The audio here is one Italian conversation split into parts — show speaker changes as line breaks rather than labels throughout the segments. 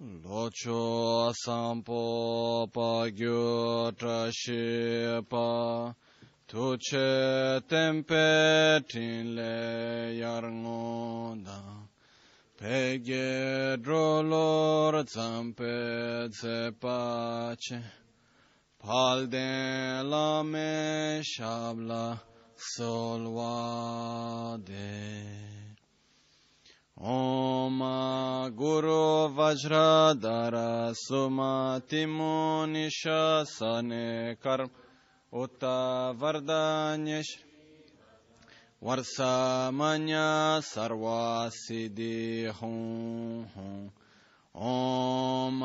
Locho sampo pa gyo tra she pa tu che tempe tin le yar ngonda. Pe ge dro lor tsam pe tse pa che. Pal de la me shabla sol wa de. Sane Karm Utta Vardanyesh Varsamanya Sarva Siddhi Hum Hum Om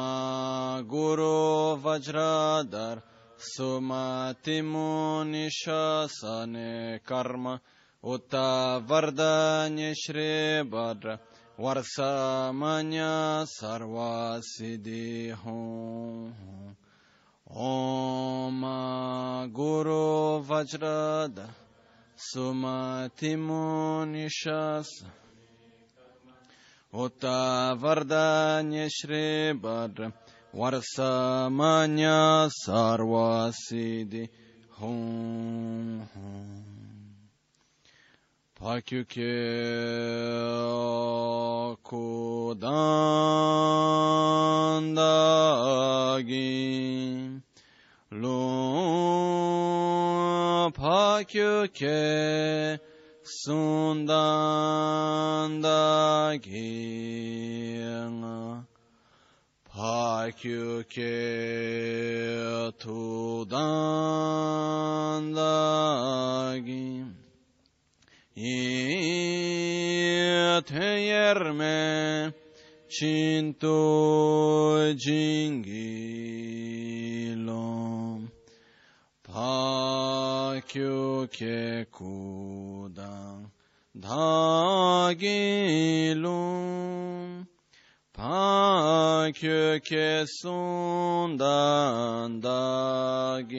Guru Vajradhara Sumati Munisha Sane Karma Uta Vardanya Shri Bhadra Varsamanya Sarva Siddhi Hum Om Guru Vajrada Sumati Munishas. Uta Vardanya Shri Bhadra Varsamanya Haküke kudan dagi lo haküke sundan dagi haküke iet hierme cinto gingilo pakyo ke kuda dagilum pakyo ke sundan dagilum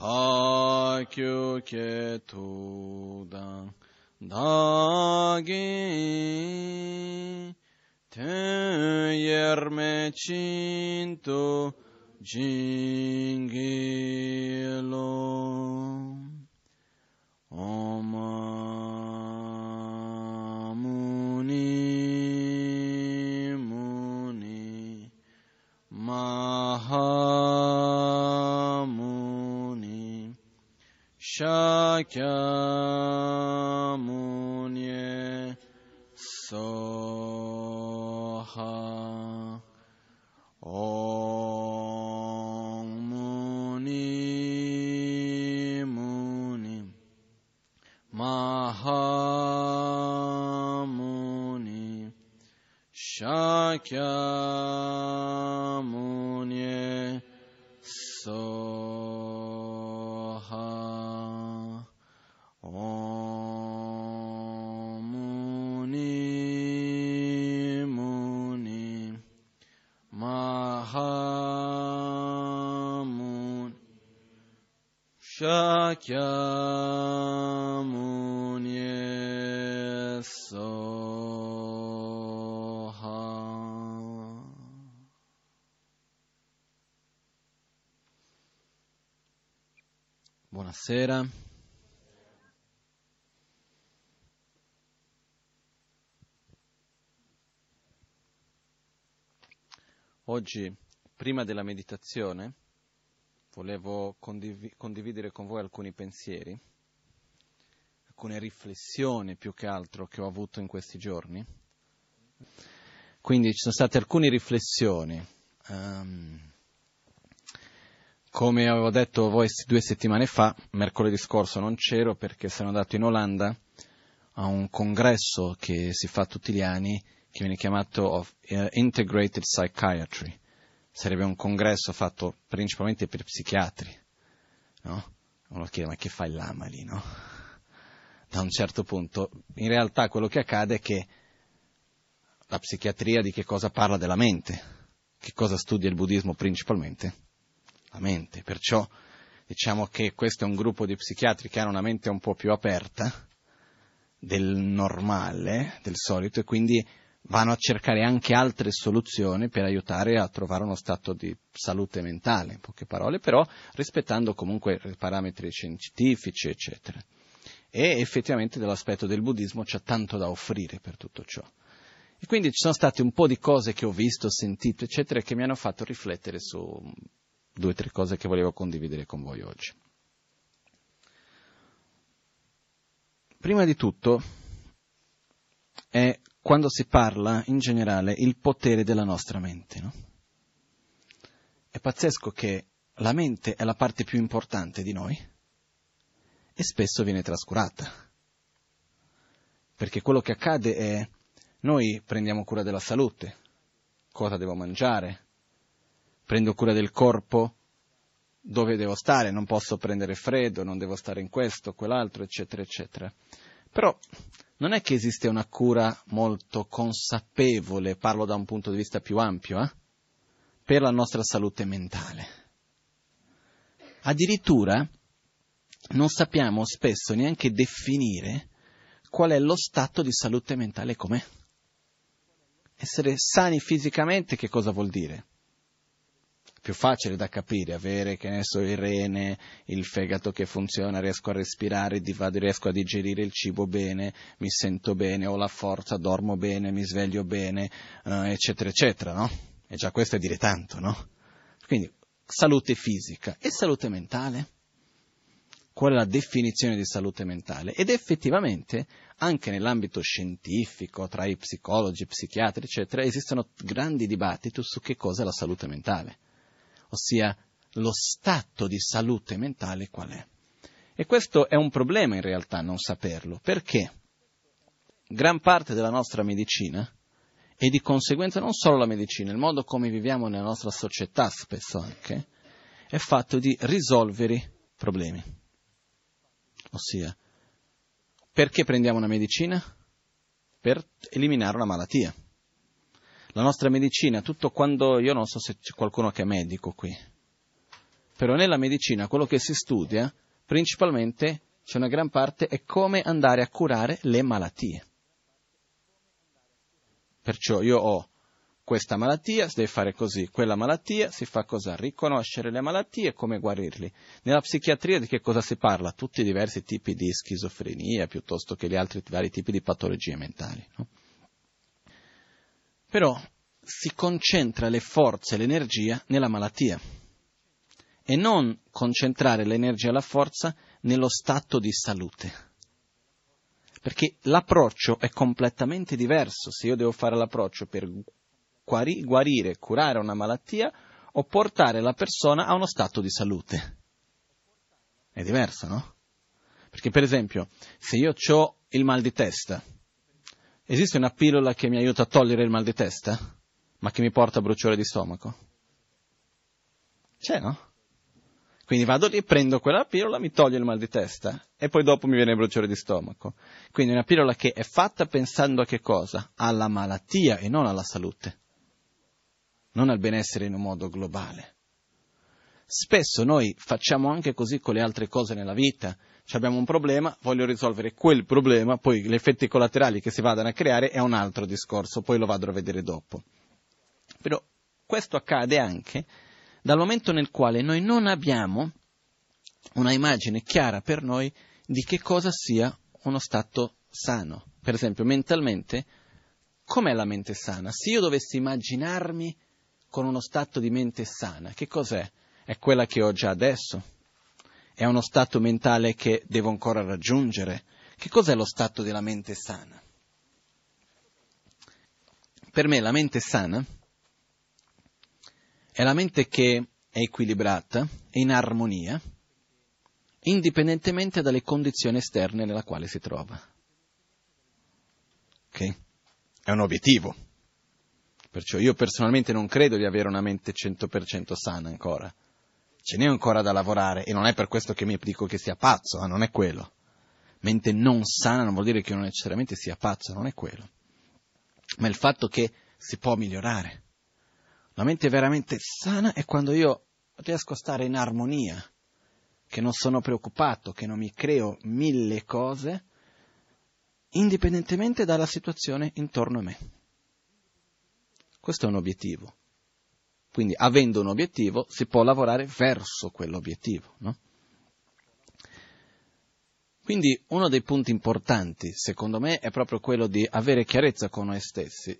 pa kyu ke tu dang ten me chin tu om Oggi, prima della meditazione, volevo condiv- condividere con voi alcuni pensieri, alcune riflessioni più che altro che ho avuto in questi giorni. Quindi ci sono state alcune riflessioni. ehm, come avevo detto a voi due settimane fa, mercoledì scorso non c'ero perché sono andato in Olanda a un congresso che si fa tutti gli anni che viene chiamato eh, Integrated Psychiatry. Sarebbe un congresso fatto principalmente per psichiatri. No? Uno chiede ma che fai l'ama lì, no? Da un certo punto, in realtà quello che accade è che la psichiatria di che cosa parla della mente, che cosa studia il buddismo principalmente? La mente. Perciò diciamo che questo è un gruppo di psichiatri che hanno una mente un po' più aperta del normale, del solito, e quindi vanno a cercare anche altre soluzioni per aiutare a trovare uno stato di salute mentale, in poche parole, però rispettando comunque i parametri scientifici, eccetera. E effettivamente dall'aspetto del buddismo c'è tanto da offrire per tutto ciò. E quindi ci sono state un po' di cose che ho visto, sentito, eccetera, che mi hanno fatto riflettere su due o tre cose che volevo condividere con voi oggi. Prima di tutto è quando si parla in generale il potere della nostra mente. No? È pazzesco che la mente è la parte più importante di noi e spesso viene trascurata. Perché quello che accade è noi prendiamo cura della salute, cosa devo mangiare, prendo cura del corpo, dove devo stare, non posso prendere freddo, non devo stare in questo, quell'altro, eccetera, eccetera. Però non è che esiste una cura molto consapevole, parlo da un punto di vista più ampio, eh? per la nostra salute mentale. Addirittura non sappiamo spesso neanche definire qual è lo stato di salute mentale com'è. Essere sani fisicamente che cosa vuol dire? Più facile da capire, avere, che ne so, il rene, il fegato che funziona, riesco a respirare, riesco a digerire il cibo bene, mi sento bene, ho la forza, dormo bene, mi sveglio bene, eh, eccetera, eccetera, no? E già questo è dire tanto, no? Quindi salute fisica e salute mentale. Qual è la definizione di salute mentale? Ed effettivamente, anche nell'ambito scientifico, tra i psicologi, psichiatri, eccetera, esistono grandi dibattiti su che cosa è la salute mentale ossia lo stato di salute mentale qual è. E questo è un problema in realtà non saperlo, perché gran parte della nostra medicina, e di conseguenza non solo la medicina, il modo come viviamo nella nostra società spesso anche, è fatto di risolvere problemi. Ossia, perché prendiamo una medicina? Per eliminare una malattia la nostra medicina, tutto quando, io non so se c'è qualcuno che è medico qui, però nella medicina quello che si studia, principalmente, c'è una gran parte, è come andare a curare le malattie. Perciò io ho questa malattia, si deve fare così, quella malattia si fa così, riconoscere le malattie e come guarirli. Nella psichiatria di che cosa si parla? Tutti i diversi tipi di schizofrenia piuttosto che gli altri vari tipi di patologie mentali. No? Però si concentra le forze e l'energia nella malattia e non concentrare l'energia e la forza nello stato di salute. Perché l'approccio è completamente diverso se io devo fare l'approccio per guarire, curare una malattia o portare la persona a uno stato di salute. È diverso, no? Perché per esempio, se io ho il mal di testa, Esiste una pillola che mi aiuta a togliere il mal di testa, ma che mi porta a bruciore di stomaco? C'è, no? Quindi vado lì, prendo quella pillola, mi toglie il mal di testa e poi dopo mi viene il bruciore di stomaco. Quindi una pillola che è fatta pensando a che cosa? Alla malattia e non alla salute, non al benessere in un modo globale. Spesso noi facciamo anche così con le altre cose nella vita, abbiamo un problema, voglio risolvere quel problema, poi gli effetti collaterali che si vadano a creare è un altro discorso, poi lo vado a vedere dopo. Però questo accade anche dal momento nel quale noi non abbiamo una immagine chiara per noi di che cosa sia uno stato sano. Per esempio, mentalmente, com'è la mente sana? Se io dovessi immaginarmi con uno stato di mente sana, che cos'è? È quella che ho già adesso? È uno stato mentale che devo ancora raggiungere? Che cos'è lo stato della mente sana? Per me la mente sana è la mente che è equilibrata, è in armonia, indipendentemente dalle condizioni esterne nella quale si trova. Ok? È un obiettivo. Perciò io personalmente non credo di avere una mente 100% sana ancora ce n'è ancora da lavorare e non è per questo che mi dico che sia pazzo, eh, non è quello. Mente non sana non vuol dire che non necessariamente sia pazzo, non è quello. Ma il fatto che si può migliorare. La mente veramente sana è quando io riesco a stare in armonia, che non sono preoccupato, che non mi creo mille cose, indipendentemente dalla situazione intorno a me. Questo è un obiettivo. Quindi avendo un obiettivo si può lavorare verso quell'obiettivo. No? Quindi uno dei punti importanti, secondo me, è proprio quello di avere chiarezza con noi stessi,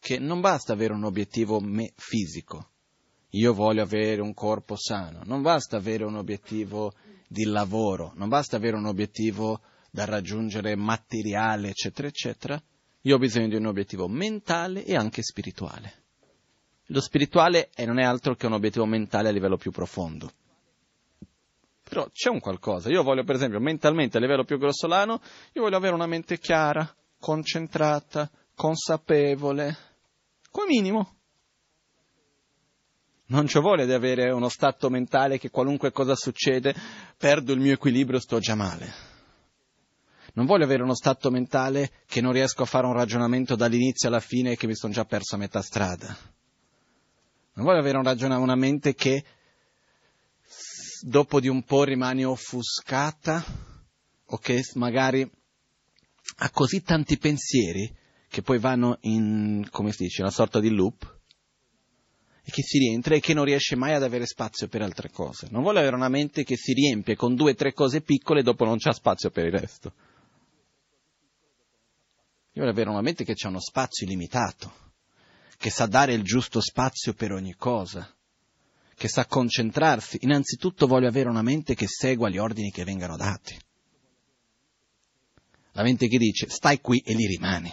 che non basta avere un obiettivo fisico. Io voglio avere un corpo sano, non basta avere un obiettivo di lavoro, non basta avere un obiettivo da raggiungere materiale, eccetera, eccetera. Io ho bisogno di un obiettivo mentale e anche spirituale. Lo spirituale non è altro che un obiettivo mentale a livello più profondo. Però c'è un qualcosa. Io voglio, per esempio, mentalmente a livello più grossolano, io voglio avere una mente chiara, concentrata, consapevole, come minimo. Non c'ho voglia di avere uno stato mentale che qualunque cosa succede, perdo il mio equilibrio, sto già male. Non voglio avere uno stato mentale che non riesco a fare un ragionamento dall'inizio alla fine e che mi sono già perso a metà strada. Non voglio avere un ragion- una mente che dopo di un po' rimane offuscata o che magari ha così tanti pensieri che poi vanno in, come si dice, una sorta di loop e che si rientra e che non riesce mai ad avere spazio per altre cose. Non vuole avere una mente che si riempie con due o tre cose piccole e dopo non c'ha spazio per il resto. Io voglio avere una mente che ha uno spazio illimitato, che sa dare il giusto spazio per ogni cosa che sa concentrarsi, innanzitutto voglio avere una mente che segua gli ordini che vengano dati. La mente che dice stai qui e lì rimani.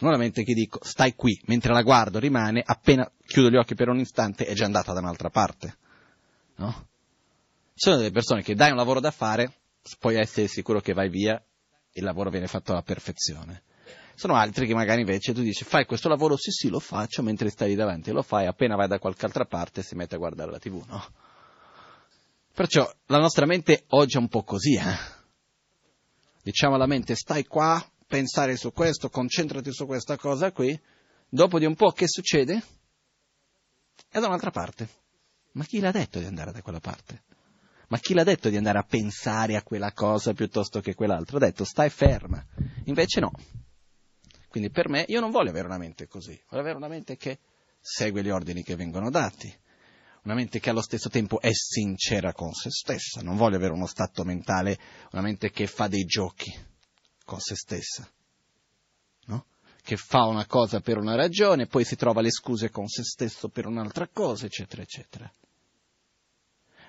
Non la mente che dico stai qui, mentre la guardo rimane, appena chiudo gli occhi per un istante è già andata da un'altra parte. No? Ci sono delle persone che dai un lavoro da fare, puoi essere sicuro che vai via, il lavoro viene fatto alla perfezione sono altri che magari invece tu dici fai questo lavoro, sì sì lo faccio, mentre stai lì davanti lo fai, appena vai da qualche altra parte si mette a guardare la tv, no? Perciò la nostra mente oggi è un po' così, eh? Diciamo alla mente stai qua, pensare su questo, concentrati su questa cosa qui, dopo di un po' che succede? È da un'altra parte. Ma chi l'ha detto di andare da quella parte? Ma chi l'ha detto di andare a pensare a quella cosa piuttosto che quell'altro? Ha detto stai ferma. Invece no. Quindi per me io non voglio avere una mente così, voglio avere una mente che segue gli ordini che vengono dati, una mente che allo stesso tempo è sincera con se stessa, non voglio avere uno stato mentale, una mente che fa dei giochi con se stessa, no? che fa una cosa per una ragione, poi si trova le scuse con se stesso per un'altra cosa, eccetera, eccetera.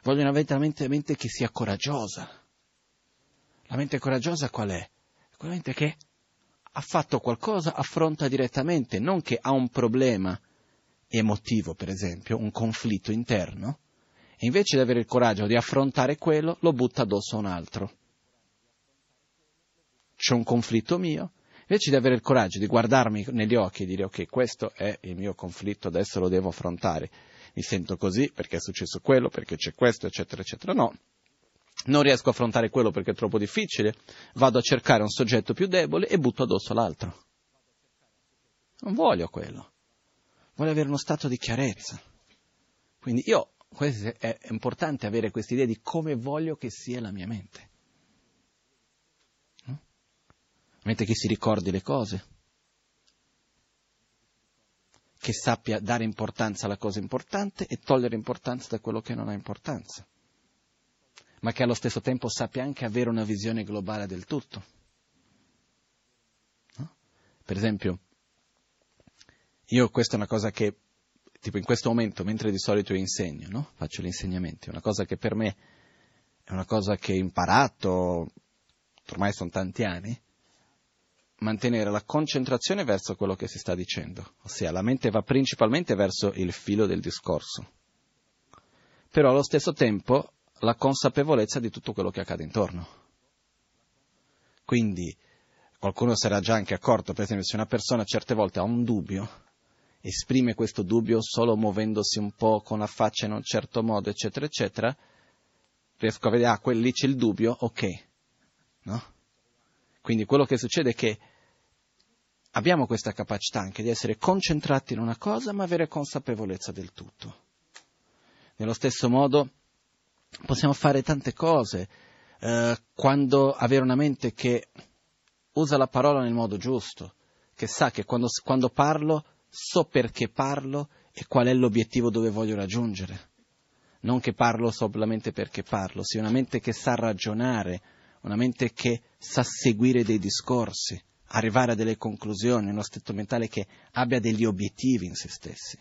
Voglio una mente, una mente, che sia coraggiosa. La mente coraggiosa qual è? Quella mente che ha fatto qualcosa, affronta direttamente, non che ha un problema emotivo, per esempio, un conflitto interno, e invece di avere il coraggio di affrontare quello, lo butta addosso a un altro. C'è un conflitto mio, invece di avere il coraggio di guardarmi negli occhi e dire ok, questo è il mio conflitto, adesso lo devo affrontare, mi sento così perché è successo quello, perché c'è questo, eccetera, eccetera. No, non riesco a affrontare quello perché è troppo difficile, vado a cercare un soggetto più debole e butto addosso l'altro. Non voglio quello, voglio avere uno stato di chiarezza. Quindi io, è importante avere questa idea di come voglio che sia la mia mente. No? Mente che si ricordi le cose, che sappia dare importanza alla cosa importante e togliere importanza da quello che non ha importanza ma che allo stesso tempo sappia anche avere una visione globale del tutto. No? Per esempio, io questa è una cosa che, tipo in questo momento, mentre di solito io insegno, no? faccio gli insegnamenti, una cosa che per me è una cosa che ho imparato, ormai sono tanti anni, mantenere la concentrazione verso quello che si sta dicendo, ossia la mente va principalmente verso il filo del discorso, però allo stesso tempo la consapevolezza di tutto quello che accade intorno. Quindi qualcuno era già anche accorto, per esempio, se una persona certe volte ha un dubbio, esprime questo dubbio solo muovendosi un po' con la faccia in un certo modo, eccetera, eccetera, riesco a vedere, ah, lì c'è il dubbio, ok. No? Quindi quello che succede è che abbiamo questa capacità anche di essere concentrati in una cosa, ma avere consapevolezza del tutto. Nello stesso modo, possiamo fare tante cose eh, quando avere una mente che usa la parola nel modo giusto, che sa che quando, quando parlo so perché parlo e qual è l'obiettivo dove voglio raggiungere. Non che parlo solamente perché parlo, sia una mente che sa ragionare, una mente che sa seguire dei discorsi, arrivare a delle conclusioni, uno stato mentale che abbia degli obiettivi in se stessi.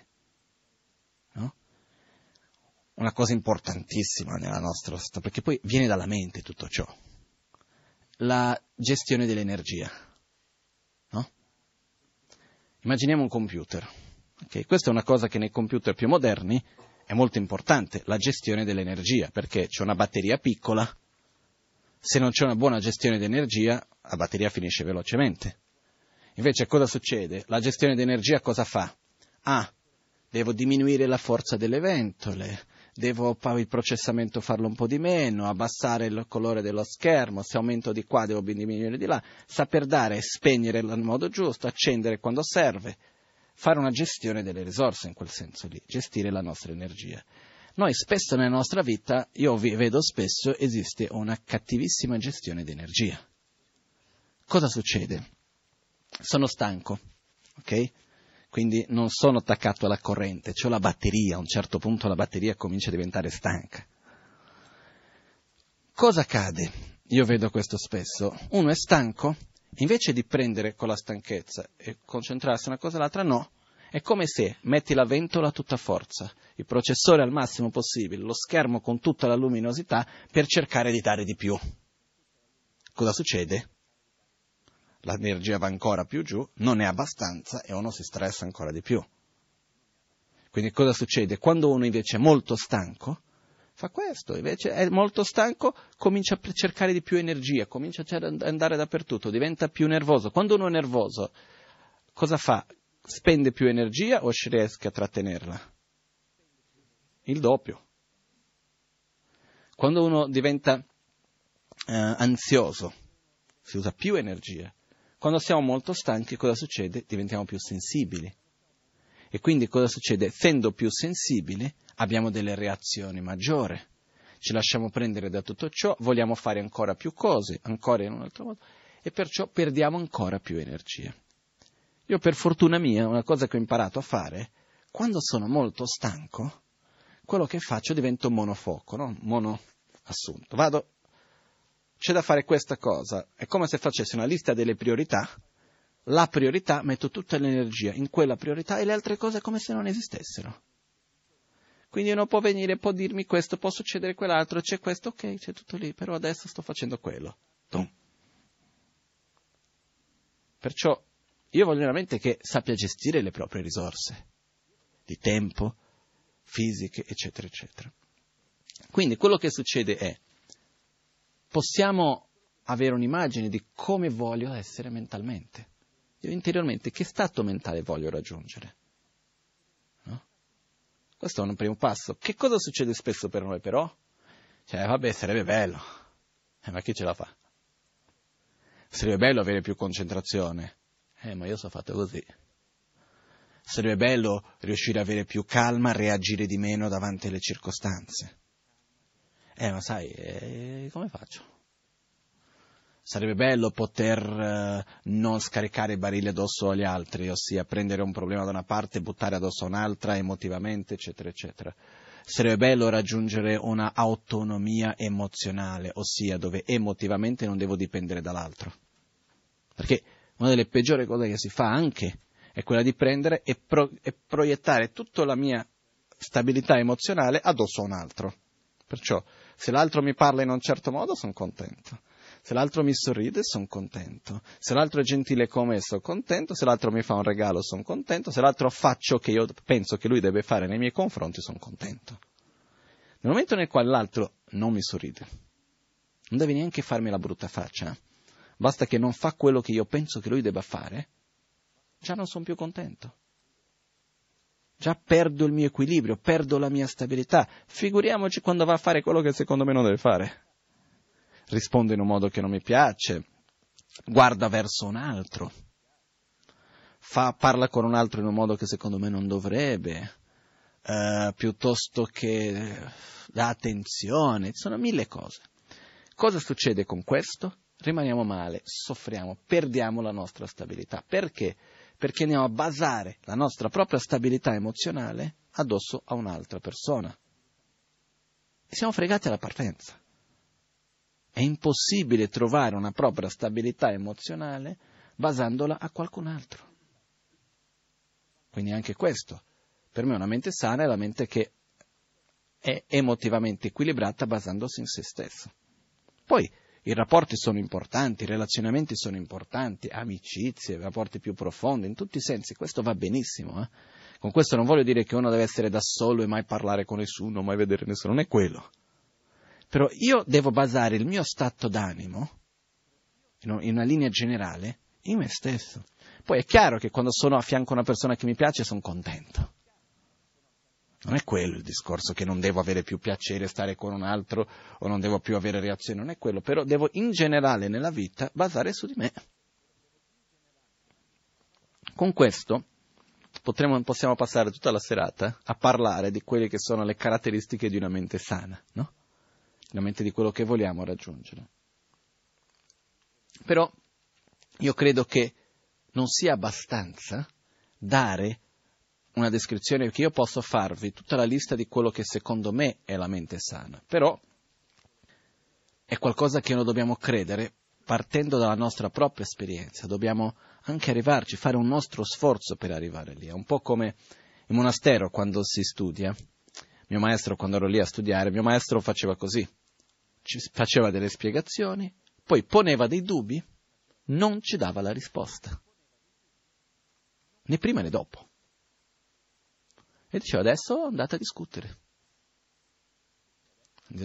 Una cosa importantissima nella nostra società, perché poi viene dalla mente tutto ciò. La gestione dell'energia. No? Immaginiamo un computer. Okay? Questa è una cosa che nei computer più moderni è molto importante, la gestione dell'energia, perché c'è una batteria piccola, se non c'è una buona gestione d'energia, la batteria finisce velocemente. Invece cosa succede? La gestione d'energia cosa fa? Ah, devo diminuire la forza delle ventole, devo il processamento farlo un po' di meno, abbassare il colore dello schermo, se aumento di qua devo diminuire di là, saper dare e spegnere nel modo giusto, accendere quando serve, fare una gestione delle risorse in quel senso lì, gestire la nostra energia. Noi spesso nella nostra vita, io vi vedo spesso, esiste una cattivissima gestione di energia. Cosa succede? Sono stanco, ok? Quindi non sono attaccato alla corrente, ho la batteria, a un certo punto la batteria comincia a diventare stanca. Cosa accade? Io vedo questo spesso. Uno è stanco, invece di prendere con la stanchezza e concentrarsi una cosa o l'altra, no, è come se metti la ventola a tutta forza, il processore al massimo possibile, lo schermo con tutta la luminosità per cercare di dare di più. Cosa succede? L'energia va ancora più giù, non è abbastanza e uno si stressa ancora di più. Quindi cosa succede? Quando uno invece è molto stanco, fa questo, invece è molto stanco, comincia a cercare di più energia, comincia ad andare dappertutto, diventa più nervoso. Quando uno è nervoso, cosa fa? spende più energia o riesce a trattenerla? Il doppio. Quando uno diventa eh, ansioso, si usa più energia. Quando siamo molto stanchi, cosa succede? Diventiamo più sensibili. E quindi cosa succede? Essendo più sensibili, abbiamo delle reazioni maggiori. Ci lasciamo prendere da tutto ciò, vogliamo fare ancora più cose, ancora in un altro modo, e perciò perdiamo ancora più energia. Io per fortuna mia, una cosa che ho imparato a fare, quando sono molto stanco, quello che faccio divento monofoco, no? mono assunto. Vado, c'è da fare questa cosa, è come se facessi una lista delle priorità, la priorità, metto tutta l'energia in quella priorità e le altre cose come se non esistessero. Quindi uno può venire, può dirmi questo, può succedere quell'altro, c'è questo, ok, c'è tutto lì, però adesso sto facendo quello. Tum. Perciò io voglio veramente che sappia gestire le proprie risorse di tempo, fisiche, eccetera, eccetera. Quindi quello che succede è, possiamo avere un'immagine di come voglio essere mentalmente. Io interiormente che stato mentale voglio raggiungere? No? Questo è un primo passo. Che cosa succede spesso per noi però? Cioè, vabbè, sarebbe bello. Eh, ma chi ce la fa? Sarebbe bello avere più concentrazione. Eh, ma io sono fatto così. Sarebbe bello riuscire ad avere più calma, reagire di meno davanti alle circostanze. Eh, ma sai, eh, come faccio? Sarebbe bello poter eh, non scaricare i barili addosso agli altri, ossia prendere un problema da una parte e buttare addosso a un'altra emotivamente, eccetera, eccetera. Sarebbe bello raggiungere una autonomia emozionale, ossia dove emotivamente non devo dipendere dall'altro. Perché una delle peggiori cose che si fa anche è quella di prendere e, pro- e proiettare tutta la mia stabilità emozionale addosso a un altro. Perciò, se l'altro mi parla in un certo modo, sono contento. Se l'altro mi sorride, sono contento. Se l'altro è gentile con me, sono contento. Se l'altro mi fa un regalo, sono contento. Se l'altro fa ciò che io penso che lui deve fare nei miei confronti, sono contento. Nel momento nel quale l'altro non mi sorride, non deve neanche farmi la brutta faccia basta che non fa quello che io penso che lui debba fare, già non sono più contento. Già perdo il mio equilibrio, perdo la mia stabilità. Figuriamoci quando va a fare quello che secondo me non deve fare. Risponde in un modo che non mi piace, guarda verso un altro, fa, parla con un altro in un modo che secondo me non dovrebbe, eh, piuttosto che dà attenzione, ci sono mille cose. Cosa succede con questo? rimaniamo male, soffriamo, perdiamo la nostra stabilità. Perché? Perché andiamo a basare la nostra propria stabilità emozionale addosso a un'altra persona. E siamo fregati alla partenza. È impossibile trovare una propria stabilità emozionale basandola a qualcun altro. Quindi anche questo, per me una mente sana è la mente che è emotivamente equilibrata basandosi in se stesso. Poi i rapporti sono importanti, i relazionamenti sono importanti, amicizie, rapporti più profondi, in tutti i sensi, questo va benissimo. Eh? Con questo non voglio dire che uno deve essere da solo e mai parlare con nessuno, mai vedere nessuno, non è quello. Però io devo basare il mio stato d'animo, in una linea generale, in me stesso. Poi è chiaro che quando sono a fianco a una persona che mi piace sono contento. Non è quello il discorso che non devo avere più piacere stare con un altro o non devo più avere reazioni, non è quello, però devo in generale nella vita basare su di me. Con questo potremo, possiamo passare tutta la serata a parlare di quelle che sono le caratteristiche di una mente sana, no? Una mente di quello che vogliamo raggiungere. Però io credo che non sia abbastanza dare una descrizione che io posso farvi tutta la lista di quello che secondo me è la mente sana, però è qualcosa che noi dobbiamo credere partendo dalla nostra propria esperienza, dobbiamo anche arrivarci, fare un nostro sforzo per arrivare lì, è un po' come in monastero quando si studia. Mio maestro, quando ero lì a studiare, mio maestro faceva così, ci faceva delle spiegazioni, poi poneva dei dubbi, non ci dava la risposta, né prima né dopo. E diceva adesso andate a discutere.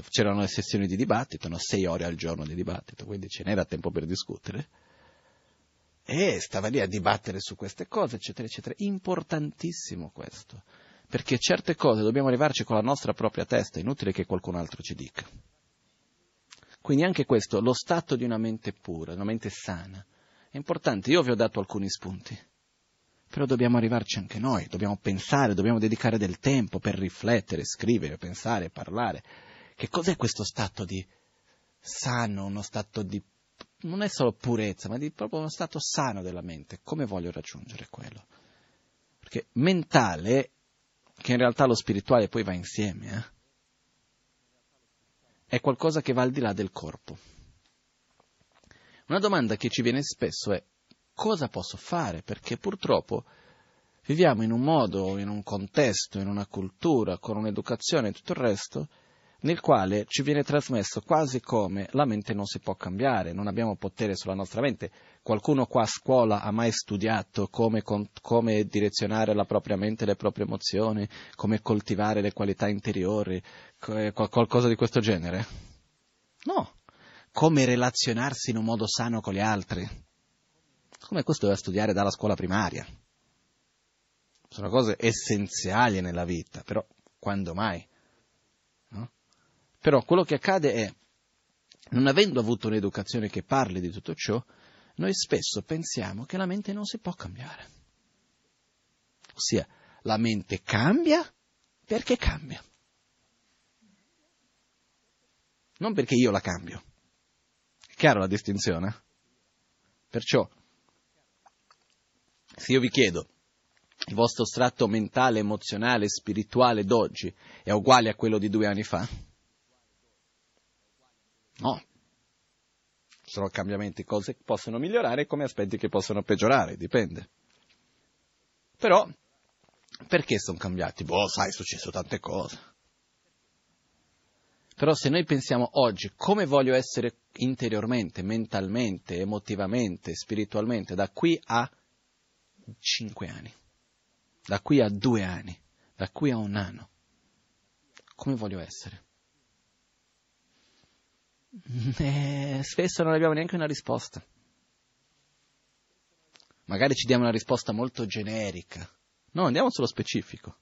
C'erano le sessioni di dibattito, no? sei ore al giorno di dibattito, quindi ce n'era tempo per discutere. E stava lì a dibattere su queste cose, eccetera, eccetera. Importantissimo questo, perché certe cose dobbiamo arrivarci con la nostra propria testa, è inutile che qualcun altro ci dica. Quindi anche questo, lo stato di una mente pura, una mente sana, è importante. Io vi ho dato alcuni spunti però dobbiamo arrivarci anche noi, dobbiamo pensare, dobbiamo dedicare del tempo per riflettere, scrivere, pensare, parlare. Che cos'è questo stato di sano, uno stato di non è solo purezza, ma di proprio uno stato sano della mente. Come voglio raggiungere quello? Perché mentale, che in realtà lo spirituale poi va insieme, eh? è qualcosa che va al di là del corpo. Una domanda che ci viene spesso è cosa posso fare? Perché purtroppo viviamo in un modo, in un contesto, in una cultura, con un'educazione e tutto il resto, nel quale ci viene trasmesso quasi come la mente non si può cambiare, non abbiamo potere sulla nostra mente. Qualcuno qua a scuola ha mai studiato come, come direzionare la propria mente le proprie emozioni, come coltivare le qualità interiori, qualcosa di questo genere? No. Come relazionarsi in un modo sano con gli altri? Come questo deve studiare dalla scuola primaria. Sono cose essenziali nella vita, però quando mai? No? Però quello che accade è, non avendo avuto un'educazione che parli di tutto ciò, noi spesso pensiamo che la mente non si può cambiare. Ossia, la mente cambia perché cambia. Non perché io la cambio. È chiaro la distinzione? Perciò se io vi chiedo, il vostro strato mentale, emozionale, spirituale d'oggi è uguale a quello di due anni fa? No. Sono cambiamenti, cose che possono migliorare come aspetti che possono peggiorare, dipende. Però, perché sono cambiati? Boh, sai, è successo tante cose. Però se noi pensiamo oggi come voglio essere interiormente, mentalmente, emotivamente, spiritualmente, da qui a cinque anni, da qui a due anni, da qui a un anno. Come voglio essere? E eh, spesso non abbiamo neanche una risposta. Magari ci diamo una risposta molto generica. No, andiamo sullo specifico.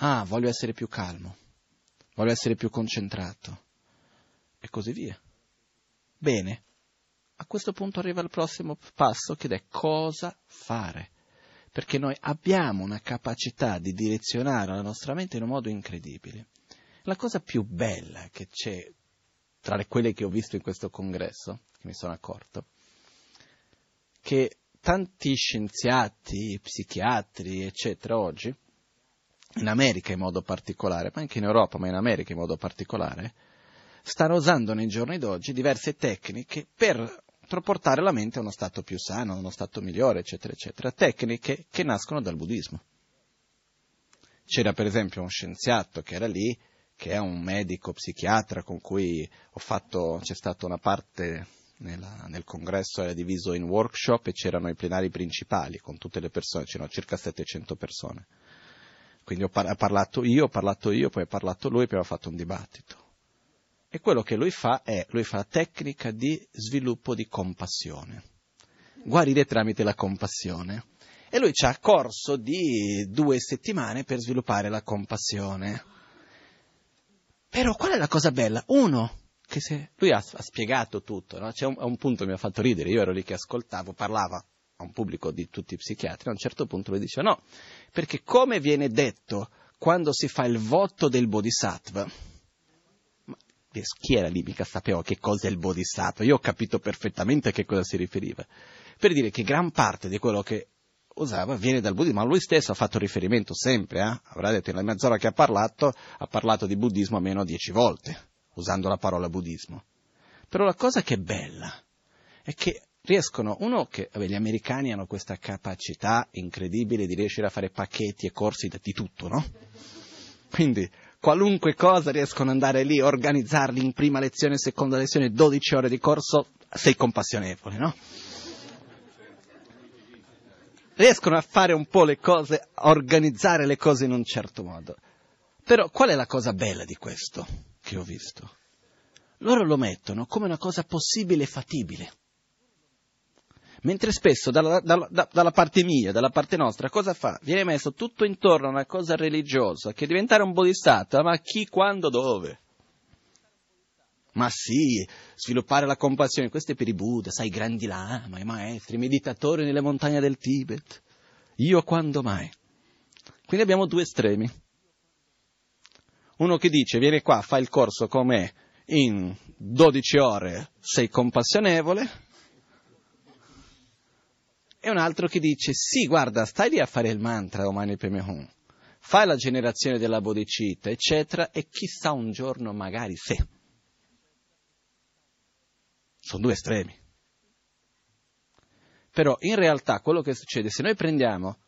Ah, voglio essere più calmo, voglio essere più concentrato e così via. Bene, a questo punto arriva il prossimo passo che è cosa fare. Perché noi abbiamo una capacità di direzionare la nostra mente in un modo incredibile. La cosa più bella che c'è tra le quelle che ho visto in questo congresso che mi sono accorto, che tanti scienziati, psichiatri, eccetera, oggi, in America in modo particolare, ma anche in Europa, ma in America in modo particolare, stanno usando nei giorni d'oggi diverse tecniche per portare la mente a uno stato più sano, a uno stato migliore, eccetera, eccetera. Tecniche che nascono dal buddismo. C'era per esempio un scienziato che era lì, che è un medico psichiatra con cui ho fatto, c'è stata una parte nella, nel congresso, era diviso in workshop e c'erano i plenari principali con tutte le persone, c'erano circa 700 persone. Quindi ho, par- parlato io, ho parlato io, poi ha parlato lui, poi ho fatto un dibattito. E quello che lui fa è, lui fa tecnica di sviluppo di compassione. Guarire tramite la compassione. E lui ci ha corso di due settimane per sviluppare la compassione. Però qual è la cosa bella? Uno, che se, lui ha, ha spiegato tutto, no? C'è un, un punto mi ha fatto ridere, io ero lì che ascoltavo, parlava a un pubblico di tutti i psichiatri, a un certo punto lui diceva no, perché come viene detto quando si fa il voto del bodhisattva, chi era lì mica sapeva che cosa è il bodhisattva, io ho capito perfettamente a che cosa si riferiva, per dire che gran parte di quello che usava viene dal buddismo, ma lui stesso ha fatto riferimento sempre, eh? avrà detto nella mezz'ora che ha parlato, ha parlato di buddismo almeno dieci volte, usando la parola buddismo. Però la cosa che è bella è che riescono, uno che, vabbè, gli americani hanno questa capacità incredibile di riuscire a fare pacchetti e corsi di tutto, no? Quindi qualunque cosa riescono ad andare lì, organizzarli in prima lezione, seconda lezione, 12 ore di corso, sei compassionevole, no? Riescono a fare un po' le cose, a organizzare le cose in un certo modo. Però qual è la cosa bella di questo che ho visto? Loro lo mettono come una cosa possibile e fattibile. Mentre spesso dalla, dalla, dalla, parte mia, dalla parte nostra, cosa fa? Viene messo tutto intorno a una cosa religiosa, che diventare un bodhisattva, ma chi, quando, dove? Ma sì, sviluppare la compassione, questo è per i Buddha, sai, i grandi lama, i maestri, i meditatori nelle montagne del Tibet. Io quando mai? Quindi abbiamo due estremi. Uno che dice, vieni qua, fai il corso con me, in 12 ore sei compassionevole, e un altro che dice, sì, guarda, stai lì a fare il mantra Omani Pemehun, fai la generazione della bodhicitta, eccetera, e chissà un giorno magari se. Sono due estremi. Però in realtà quello che succede, se noi prendiamo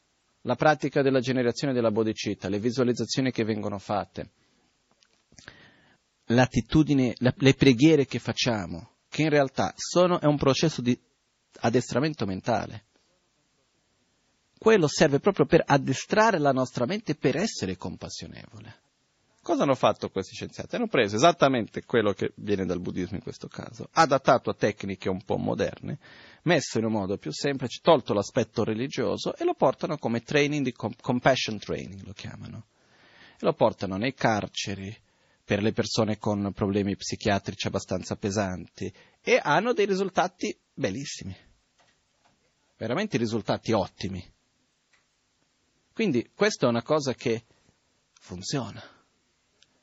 la pratica della generazione della bodhicitta, le visualizzazioni che vengono fatte, l'attitudine, le preghiere che facciamo, che in realtà sono, è un processo di addestramento mentale quello serve proprio per addestrare la nostra mente per essere compassionevole. Cosa hanno fatto questi scienziati? Hanno preso esattamente quello che viene dal buddismo in questo caso, adattato a tecniche un po' moderne, messo in un modo più semplice, tolto l'aspetto religioso e lo portano come training di compassion training, lo chiamano. E lo portano nei carceri per le persone con problemi psichiatrici abbastanza pesanti e hanno dei risultati bellissimi, veramente risultati ottimi. Quindi questa è una cosa che funziona.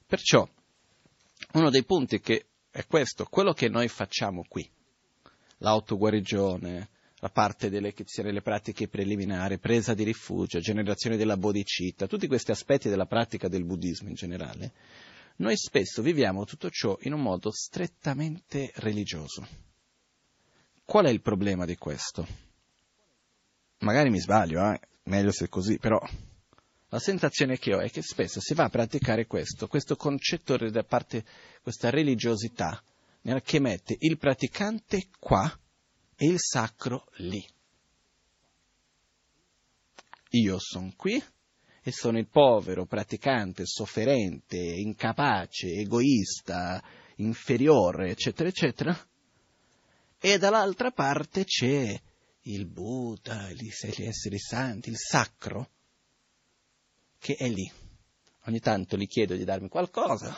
Perciò uno dei punti che è questo, quello che noi facciamo qui, l'autoguarigione, la parte delle, delle pratiche preliminari, presa di rifugio, generazione della bodhicitta, tutti questi aspetti della pratica del buddismo in generale, noi spesso viviamo tutto ciò in un modo strettamente religioso. Qual è il problema di questo? Magari mi sbaglio, eh? Meglio se è così, però la sensazione che ho è che spesso si va a praticare questo, questo concetto da parte, questa religiosità, che mette il praticante qua e il sacro lì. Io sono qui e sono il povero praticante, sofferente, incapace, egoista, inferiore, eccetera, eccetera. E dall'altra parte c'è il Buddha, gli esseri santi, il sacro, che è lì. Ogni tanto gli chiedo di darmi qualcosa,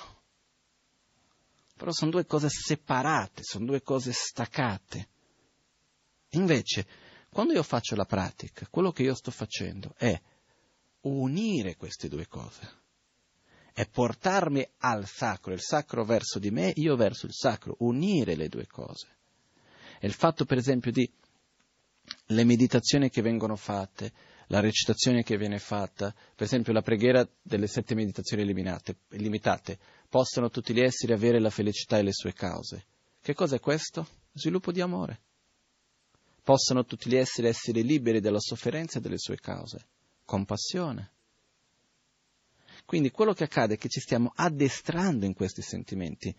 però sono due cose separate, sono due cose staccate. Invece, quando io faccio la pratica, quello che io sto facendo è unire queste due cose, è portarmi al sacro, il sacro verso di me, io verso il sacro, unire le due cose. E il fatto, per esempio, di le meditazioni che vengono fatte, la recitazione che viene fatta, per esempio la preghiera delle sette meditazioni limitate, possono tutti gli esseri avere la felicità e le sue cause. Che cosa è questo? Sviluppo di amore. Possono tutti gli esseri essere liberi dalla sofferenza e delle sue cause. Compassione. Quindi quello che accade è che ci stiamo addestrando in questi sentimenti.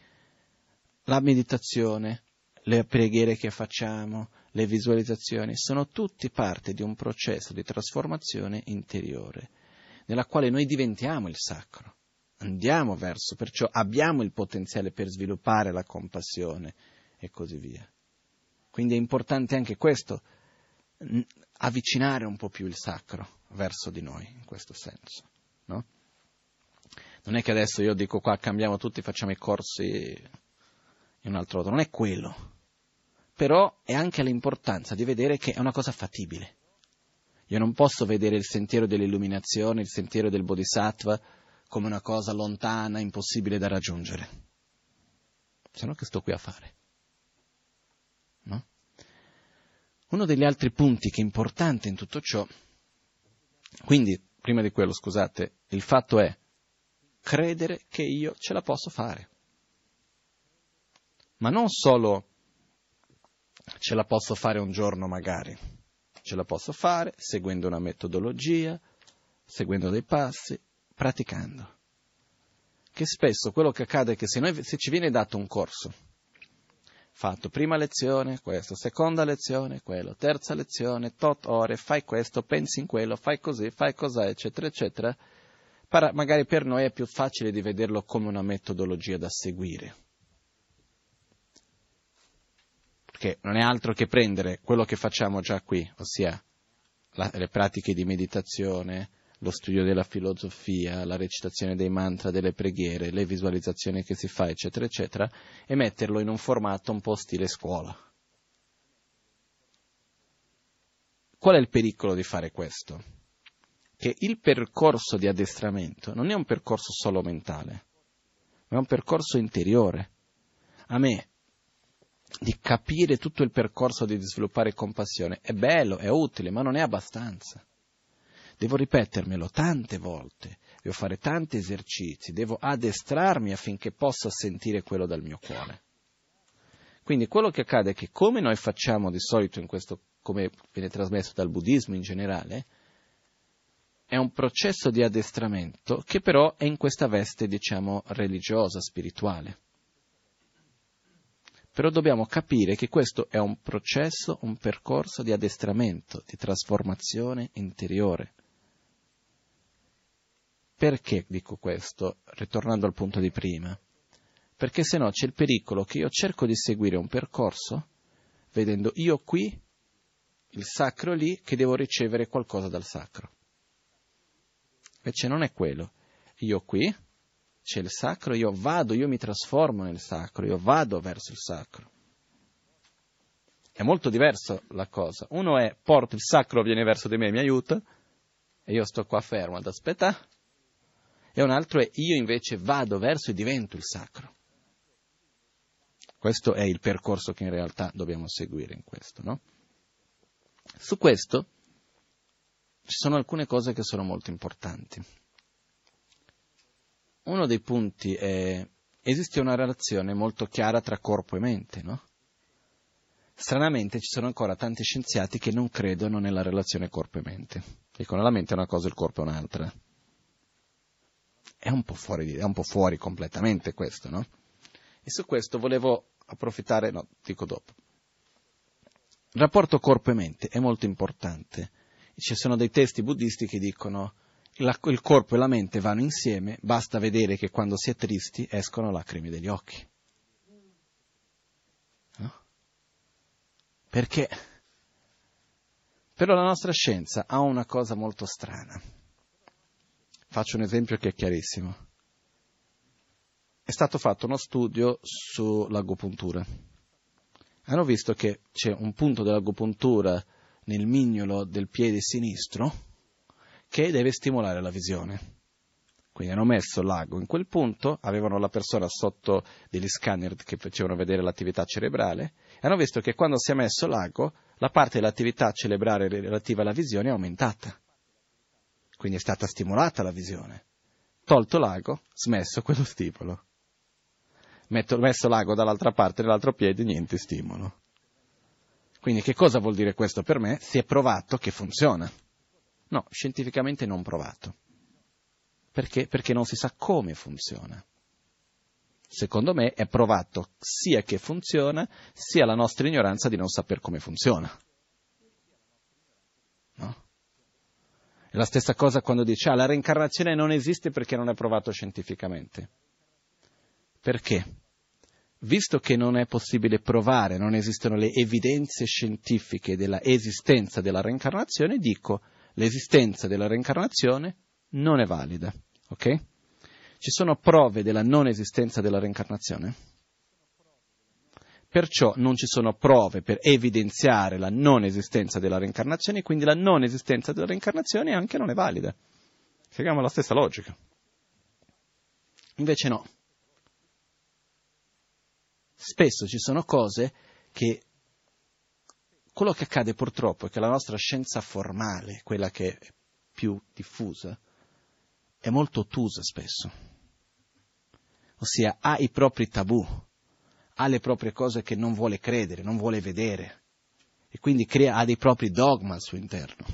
La meditazione, le preghiere che facciamo, le visualizzazioni, sono tutti parte di un processo di trasformazione interiore, nella quale noi diventiamo il sacro, andiamo verso, perciò abbiamo il potenziale per sviluppare la compassione e così via. Quindi è importante anche questo, avvicinare un po' più il sacro verso di noi, in questo senso. No? Non è che adesso io dico qua cambiamo tutti, facciamo i corsi in un altro modo, non è quello. Però è anche l'importanza di vedere che è una cosa fattibile. Io non posso vedere il sentiero dell'illuminazione, il sentiero del bodhisattva come una cosa lontana, impossibile da raggiungere. Se no che sto qui a fare? No? Uno degli altri punti che è importante in tutto ciò, quindi, prima di quello, scusate, il fatto è credere che io ce la posso fare. Ma non solo ce la posso fare un giorno magari, ce la posso fare seguendo una metodologia, seguendo dei passi, praticando. Che spesso quello che accade è che se, noi, se ci viene dato un corso, fatto prima lezione, questo, seconda lezione, quello, terza lezione, tot ore, fai questo, pensi in quello, fai così, fai cos'è, eccetera, eccetera, para, magari per noi è più facile di vederlo come una metodologia da seguire. Perché non è altro che prendere quello che facciamo già qui, ossia la, le pratiche di meditazione, lo studio della filosofia, la recitazione dei mantra, delle preghiere, le visualizzazioni che si fa, eccetera, eccetera, e metterlo in un formato un po' stile scuola. Qual è il pericolo di fare questo? che il percorso di addestramento non è un percorso solo mentale, ma è un percorso interiore. A me, di capire tutto il percorso di sviluppare compassione è bello, è utile, ma non è abbastanza. Devo ripetermelo tante volte, devo fare tanti esercizi, devo addestrarmi affinché possa sentire quello dal mio cuore. Quindi quello che accade è che come noi facciamo di solito in questo, come viene trasmesso dal buddismo in generale, è un processo di addestramento che però è in questa veste, diciamo, religiosa, spirituale. Però dobbiamo capire che questo è un processo, un percorso di addestramento, di trasformazione interiore. Perché dico questo, ritornando al punto di prima? Perché se no c'è il pericolo che io cerco di seguire un percorso, vedendo io qui, il sacro lì, che devo ricevere qualcosa dal sacro. Invece non è quello. Io qui, c'è il sacro, io vado, io mi trasformo nel sacro, io vado verso il sacro. È molto diverso la cosa. Uno è porto il sacro, viene verso di me, mi aiuta, e io sto qua fermo ad aspettare. E un altro è io invece vado verso e divento il sacro. Questo è il percorso che in realtà dobbiamo seguire in questo, no? Su questo ci sono alcune cose che sono molto importanti. Uno dei punti è esiste una relazione molto chiara tra corpo e mente, no? Stranamente ci sono ancora tanti scienziati che non credono nella relazione corpo e mente. Dicono la mente è una cosa e il corpo è un'altra. È un po' fuori, è un po fuori completamente questo, no? E su questo volevo approfittare, no, dico dopo. Il rapporto corpo e mente è molto importante ci sono dei testi buddisti che dicono la, il corpo e la mente vanno insieme, basta vedere che quando si è tristi escono lacrime dagli occhi. No? Perché? Però la nostra scienza ha una cosa molto strana. Faccio un esempio che è chiarissimo. È stato fatto uno studio sull'agopuntura. Hanno visto che c'è un punto dell'agopuntura nel mignolo del piede sinistro che deve stimolare la visione. Quindi hanno messo l'ago in quel punto, avevano la persona sotto degli scanner che facevano vedere l'attività cerebrale e hanno visto che quando si è messo l'ago la parte dell'attività cerebrale relativa alla visione è aumentata. Quindi è stata stimolata la visione. Tolto l'ago, smesso quello stimolo. Metto, messo l'ago dall'altra parte, dall'altro piede, niente stimolo. Quindi che cosa vuol dire questo per me? Si è provato che funziona. No, scientificamente non provato. Perché? Perché non si sa come funziona. Secondo me è provato sia che funziona, sia la nostra ignoranza di non saper come funziona. No? È la stessa cosa quando dice ah, la reincarnazione non esiste perché non è provato scientificamente. Perché? Visto che non è possibile provare, non esistono le evidenze scientifiche della esistenza della reincarnazione, dico l'esistenza della reincarnazione non è valida. Ok? Ci sono prove della non esistenza della reincarnazione? Perciò non ci sono prove per evidenziare la non esistenza della reincarnazione, quindi la non esistenza della reincarnazione anche non è valida. Seguiamo la stessa logica. Invece no. Spesso ci sono cose che quello che accade purtroppo è che la nostra scienza formale, quella che è più diffusa, è molto ottusa spesso. Ossia ha i propri tabù, ha le proprie cose che non vuole credere, non vuole vedere e quindi crea, ha dei propri dogma al suo interno.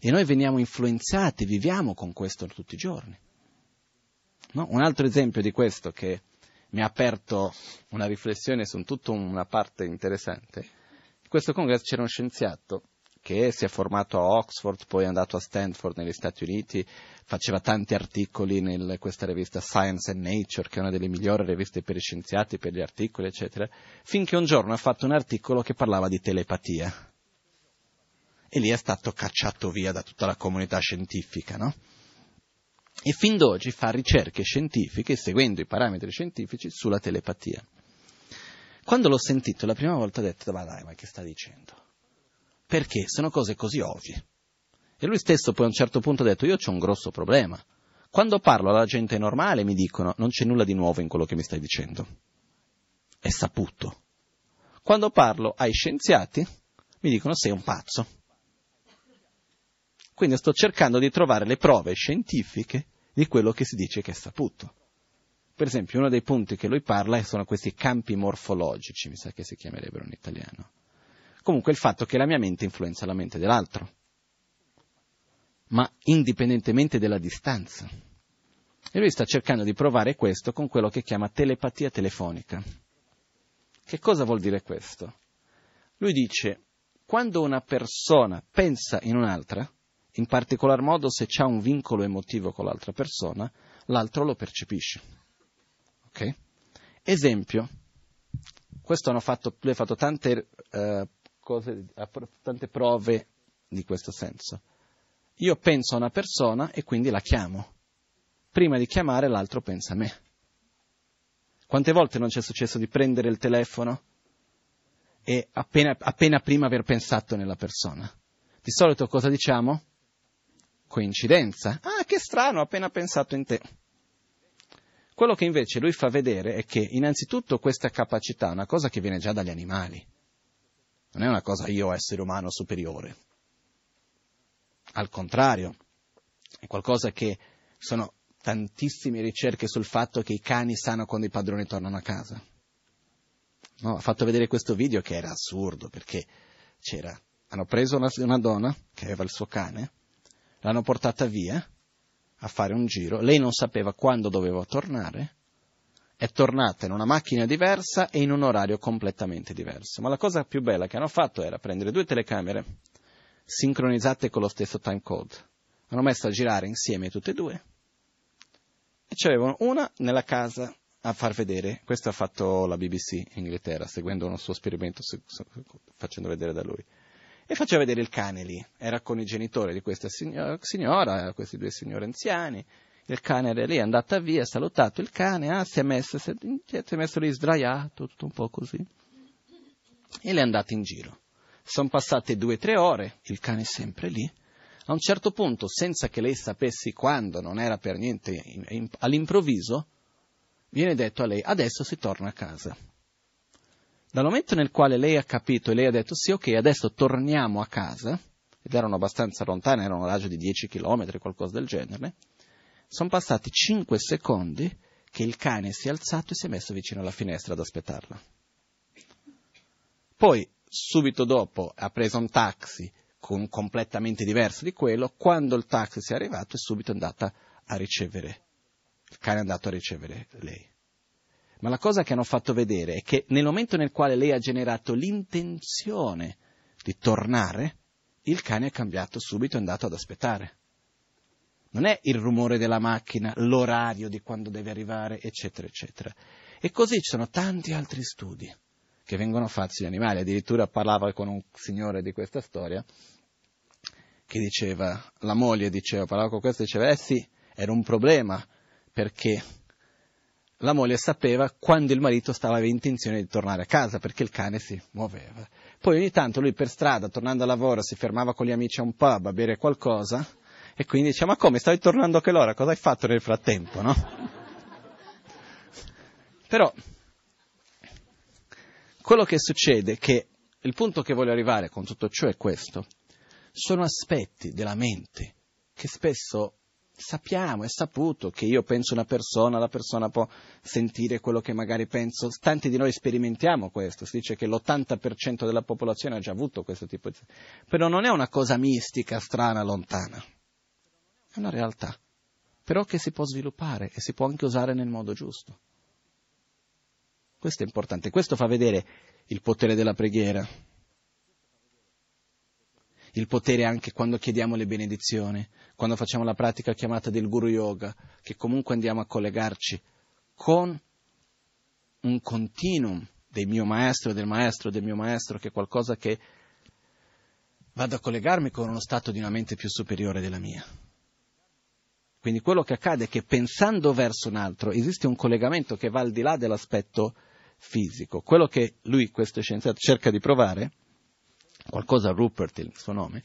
E noi veniamo influenzati, viviamo con questo tutti i giorni. No? Un altro esempio di questo che mi ha aperto una riflessione su tutta una parte interessante. Questo congresso c'era uno scienziato che si è formato a Oxford, poi è andato a Stanford negli Stati Uniti, faceva tanti articoli in questa rivista Science and Nature, che è una delle migliori riviste per i scienziati, per gli articoli, eccetera, finché un giorno ha fatto un articolo che parlava di telepatia. E lì è stato cacciato via da tutta la comunità scientifica, no? E fin d'oggi fa ricerche scientifiche, seguendo i parametri scientifici, sulla telepatia. Quando l'ho sentito la prima volta ho detto, ma dai, ma che sta dicendo? Perché sono cose così ovvie. E lui stesso poi a un certo punto ha detto, io ho un grosso problema. Quando parlo alla gente normale mi dicono, non c'è nulla di nuovo in quello che mi stai dicendo. È saputo. Quando parlo ai scienziati mi dicono, sei un pazzo. Quindi sto cercando di trovare le prove scientifiche di quello che si dice che è saputo. Per esempio, uno dei punti che lui parla sono questi campi morfologici, mi sa che si chiamerebbero in italiano. Comunque il fatto che la mia mente influenza la mente dell'altro, ma indipendentemente dalla distanza. E lui sta cercando di provare questo con quello che chiama telepatia telefonica. Che cosa vuol dire questo? Lui dice, quando una persona pensa in un'altra, in particolar modo se c'è un vincolo emotivo con l'altra persona, l'altro lo percepisce. Ok? Esempio, questo hanno fatto, lui ha fatto tante eh, cose, tante prove di questo senso. Io penso a una persona e quindi la chiamo. Prima di chiamare l'altro pensa a me. Quante volte non ci è successo di prendere il telefono e appena, appena prima aver pensato nella persona? Di solito cosa diciamo? Coincidenza. Ah, che strano, ho appena pensato in te. Quello che invece lui fa vedere è che innanzitutto questa capacità è una cosa che viene già dagli animali non è una cosa io essere umano superiore. Al contrario, è qualcosa che sono tantissime ricerche sul fatto che i cani sanno quando i padroni tornano a casa. No, ha fatto vedere questo video che era assurdo perché c'era, hanno preso una, una donna che aveva il suo cane, l'hanno portata via a fare un giro, lei non sapeva quando doveva tornare è tornata in una macchina diversa e in un orario completamente diverso. Ma la cosa più bella che hanno fatto era prendere due telecamere sincronizzate con lo stesso timecode. Hanno messo a girare insieme tutte e due e c'avevano una nella casa a far vedere, questo ha fatto la BBC in Inghilterra, seguendo uno suo esperimento, facendo vedere da lui. E faceva vedere il cane lì, era con i genitori di questa signora, questi due signori anziani, il cane era lì, è andata via, ha salutato il cane, ah, si è messo, si è, si è messo lì sdraiato, tutto un po' così. E lei è andata in giro. Sono passate due o tre ore, il cane è sempre lì. A un certo punto, senza che lei sapessi quando, non era per niente all'improvviso, viene detto a lei adesso si torna a casa. Dal momento nel quale lei ha capito e lei ha detto sì, ok, adesso torniamo a casa, ed erano abbastanza lontane, erano un raggio di 10 km, qualcosa del genere, sono passati 5 secondi che il cane si è alzato e si è messo vicino alla finestra ad aspettarla. Poi, subito dopo, ha preso un taxi con completamente diverso di quello, quando il taxi si è arrivato è subito andata a ricevere, il cane è andato a ricevere lei. Ma la cosa che hanno fatto vedere è che nel momento nel quale lei ha generato l'intenzione di tornare, il cane è cambiato subito e è andato ad aspettare. Non è il rumore della macchina, l'orario di quando deve arrivare, eccetera, eccetera. E così ci sono tanti altri studi che vengono fatti sugli animali. Addirittura parlava con un signore di questa storia che diceva, la moglie diceva, parlava con questo e diceva, eh sì, era un problema perché la moglie sapeva quando il marito stava aveva intenzione di tornare a casa perché il cane si muoveva. Poi ogni tanto lui per strada, tornando a lavoro, si fermava con gli amici a un pub a bere qualcosa e quindi dice ma come stavi tornando a che l'ora? Cosa hai fatto nel frattempo? No? Però quello che succede è che il punto che voglio arrivare con tutto ciò è questo. Sono aspetti della mente che spesso sappiamo, è saputo che io penso una persona, la persona può sentire quello che magari penso, tanti di noi sperimentiamo questo, si dice che l'80% della popolazione ha già avuto questo tipo di... però non è una cosa mistica, strana, lontana, è una realtà, però che si può sviluppare e si può anche usare nel modo giusto. Questo è importante, questo fa vedere il potere della preghiera, il potere anche quando chiediamo le benedizioni, quando facciamo la pratica chiamata del Guru Yoga, che comunque andiamo a collegarci con un continuum del mio maestro, del maestro, del mio maestro, che è qualcosa che vado a collegarmi con uno stato di una mente più superiore della mia. Quindi quello che accade è che pensando verso un altro esiste un collegamento che va al di là dell'aspetto fisico. Quello che lui, questo scienziato, cerca di provare qualcosa Rupert, il suo nome,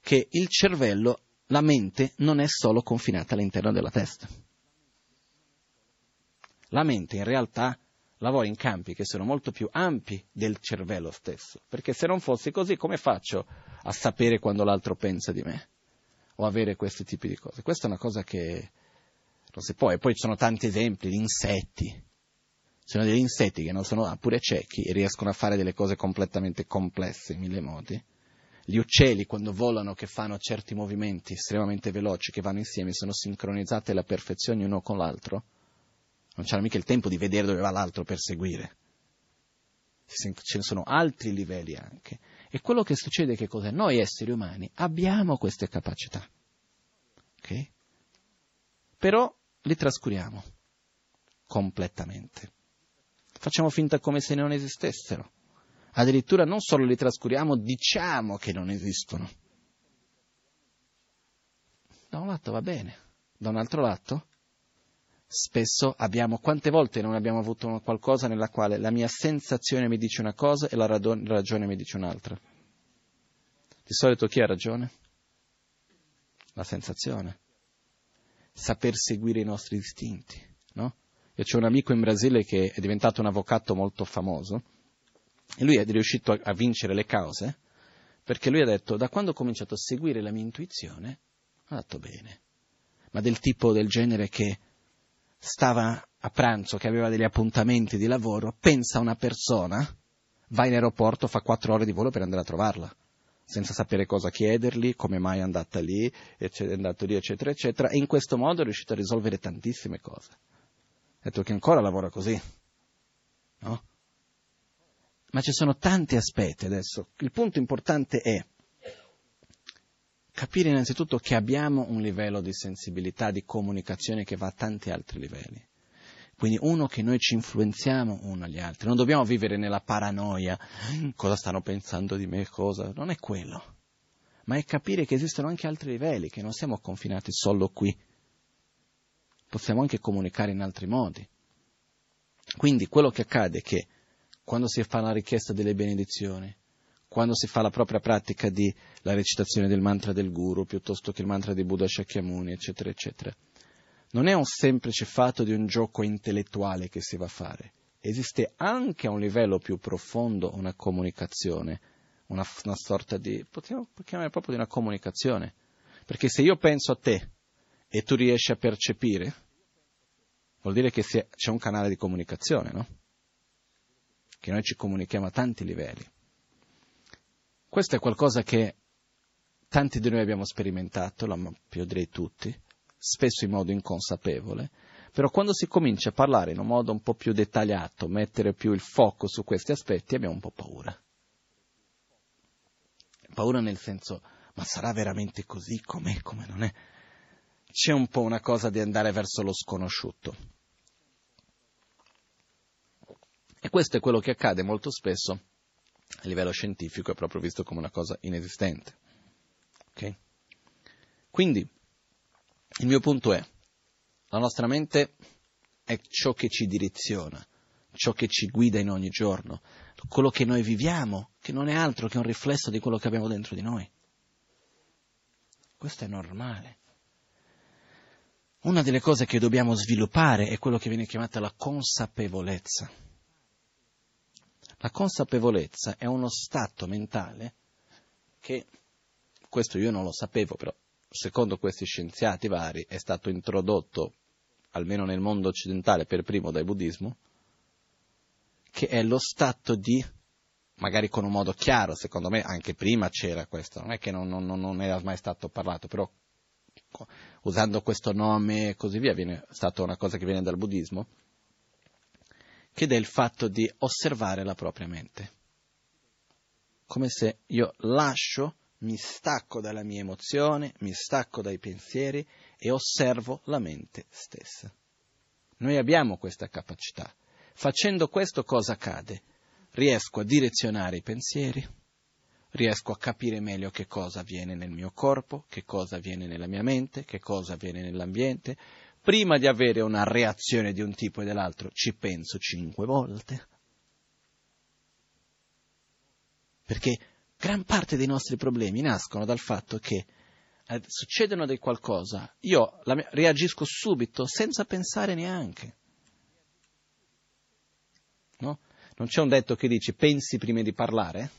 che il cervello, la mente, non è solo confinata all'interno della testa. La mente in realtà lavora in campi che sono molto più ampi del cervello stesso, perché se non fosse così come faccio a sapere quando l'altro pensa di me? O avere questi tipi di cose? Questa è una cosa che non si può, e poi ci sono tanti esempi di insetti, sono degli insetti che non sono ah, pure ciechi e riescono a fare delle cose completamente complesse in mille modi. Gli uccelli quando volano che fanno certi movimenti estremamente veloci che vanno insieme sono sincronizzati alla perfezione uno con l'altro. Non c'era mica il tempo di vedere dove va l'altro per seguire. Ce ne sono altri livelli anche. E quello che succede è che cos'è? Noi esseri umani abbiamo queste capacità. Ok? Però li trascuriamo completamente facciamo finta come se non esistessero. Addirittura non solo li trascuriamo, diciamo che non esistono. Da un lato va bene, da un altro lato spesso abbiamo, quante volte non abbiamo avuto qualcosa nella quale la mia sensazione mi dice una cosa e la ragione mi dice un'altra? Di solito chi ha ragione? La sensazione. Saper seguire i nostri istinti, no? Io c'ho un amico in Brasile che è diventato un avvocato molto famoso e lui è riuscito a, a vincere le cause perché lui ha detto da quando ho cominciato a seguire la mia intuizione ho detto bene, ma del tipo del genere che stava a pranzo, che aveva degli appuntamenti di lavoro, pensa a una persona, va in aeroporto, fa quattro ore di volo per andare a trovarla, senza sapere cosa chiedergli, come mai è andata lì, è andato lì, eccetera, eccetera, e in questo modo è riuscito a risolvere tantissime cose detto che ancora lavora così, no? Ma ci sono tanti aspetti adesso. Il punto importante è capire innanzitutto che abbiamo un livello di sensibilità, di comunicazione che va a tanti altri livelli. Quindi uno che noi ci influenziamo uno agli altri. Non dobbiamo vivere nella paranoia, cosa stanno pensando di me, cosa. Non è quello. Ma è capire che esistono anche altri livelli, che non siamo confinati solo qui possiamo anche comunicare in altri modi. Quindi quello che accade è che quando si fa la richiesta delle benedizioni, quando si fa la propria pratica di la recitazione del mantra del guru piuttosto che il mantra di Buddha Shakyamuni, eccetera, eccetera. Non è un semplice fatto di un gioco intellettuale che si va a fare. Esiste anche a un livello più profondo una comunicazione, una, una sorta di, potremmo chiamare proprio di una comunicazione. Perché se io penso a te e tu riesci a percepire, vuol dire che c'è un canale di comunicazione, no? Che noi ci comunichiamo a tanti livelli. Questo è qualcosa che tanti di noi abbiamo sperimentato, io direi tutti, spesso in modo inconsapevole, però quando si comincia a parlare in un modo un po' più dettagliato, mettere più il fuoco su questi aspetti, abbiamo un po' paura. Paura nel senso, ma sarà veramente così com'è, come non è? C'è un po' una cosa di andare verso lo sconosciuto. E questo è quello che accade molto spesso a livello scientifico, è proprio visto come una cosa inesistente. Okay? Quindi, il mio punto è, la nostra mente è ciò che ci direziona, ciò che ci guida in ogni giorno, quello che noi viviamo, che non è altro che un riflesso di quello che abbiamo dentro di noi. Questo è normale. Una delle cose che dobbiamo sviluppare è quello che viene chiamata la consapevolezza. La consapevolezza è uno stato mentale che, questo io non lo sapevo, però secondo questi scienziati vari è stato introdotto, almeno nel mondo occidentale, per primo dal buddismo, che è lo stato di, magari con un modo chiaro, secondo me anche prima c'era questo, non è che non, non, non era mai stato parlato, però usando questo nome e così via, viene stata una cosa che viene dal buddismo, che è il fatto di osservare la propria mente. Come se io lascio, mi stacco dalla mia emozione, mi stacco dai pensieri e osservo la mente stessa. Noi abbiamo questa capacità. Facendo questo cosa accade? Riesco a direzionare i pensieri, riesco a capire meglio che cosa avviene nel mio corpo, che cosa avviene nella mia mente, che cosa avviene nell'ambiente. Prima di avere una reazione di un tipo e dell'altro ci penso cinque volte. Perché gran parte dei nostri problemi nascono dal fatto che eh, succedono di qualcosa, io la, reagisco subito senza pensare neanche. No? Non c'è un detto che dice pensi prima di parlare?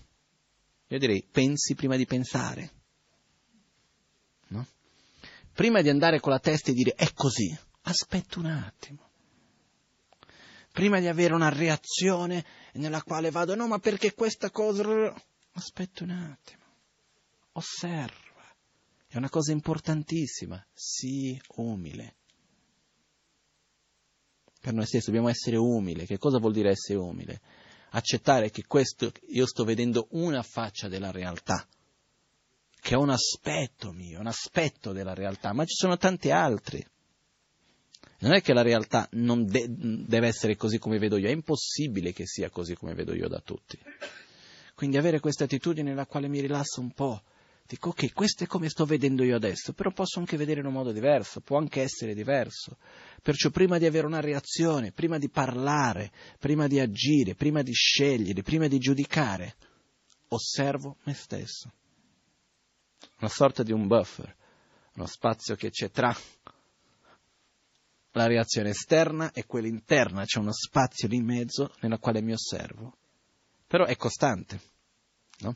Io direi pensi prima di pensare. Prima di andare con la testa e dire è così, aspetta un attimo. Prima di avere una reazione nella quale vado, no, ma perché questa cosa... Aspetta un attimo. Osserva. È una cosa importantissima. Sii umile. Per noi stessi dobbiamo essere umili. Che cosa vuol dire essere umile? accettare che questo, io sto vedendo una faccia della realtà, che è un aspetto mio, un aspetto della realtà, ma ci sono tanti altri. Non è che la realtà non de- deve essere così come vedo io, è impossibile che sia così come vedo io da tutti. Quindi avere questa attitudine nella quale mi rilasso un po', dico ok, questo è come sto vedendo io adesso, però posso anche vedere in un modo diverso, può anche essere diverso. Perciò prima di avere una reazione, prima di parlare, prima di agire, prima di scegliere, prima di giudicare, osservo me stesso. Una sorta di un buffer, uno spazio che c'è tra la reazione esterna e quella interna, c'è uno spazio di mezzo nella quale mi osservo. Però è costante, no?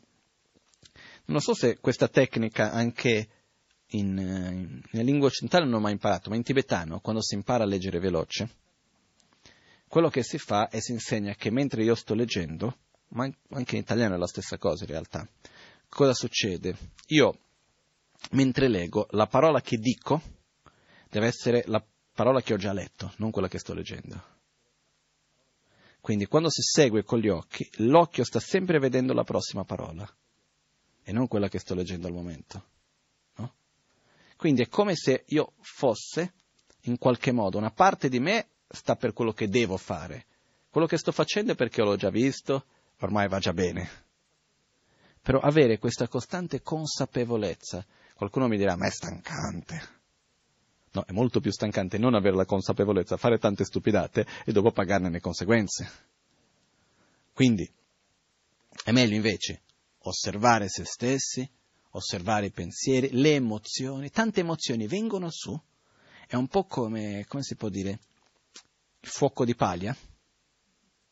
Non so se questa tecnica anche in, in, nella lingua occidentale non ho mai imparato, ma in tibetano, quando si impara a leggere veloce, quello che si fa è si insegna che mentre io sto leggendo, ma anche in italiano è la stessa cosa in realtà, cosa succede? Io, mentre leggo, la parola che dico deve essere la parola che ho già letto, non quella che sto leggendo. Quindi quando si segue con gli occhi, l'occhio sta sempre vedendo la prossima parola e non quella che sto leggendo al momento. Quindi è come se io fosse, in qualche modo, una parte di me sta per quello che devo fare. Quello che sto facendo è perché l'ho già visto, ormai va già bene. Però avere questa costante consapevolezza, qualcuno mi dirà, ma è stancante. No, è molto più stancante non avere la consapevolezza, fare tante stupidate e dopo pagarne le conseguenze. Quindi, è meglio invece osservare se stessi, osservare i pensieri, le emozioni, tante emozioni vengono su, è un po' come, come si può dire, il fuoco di paglia,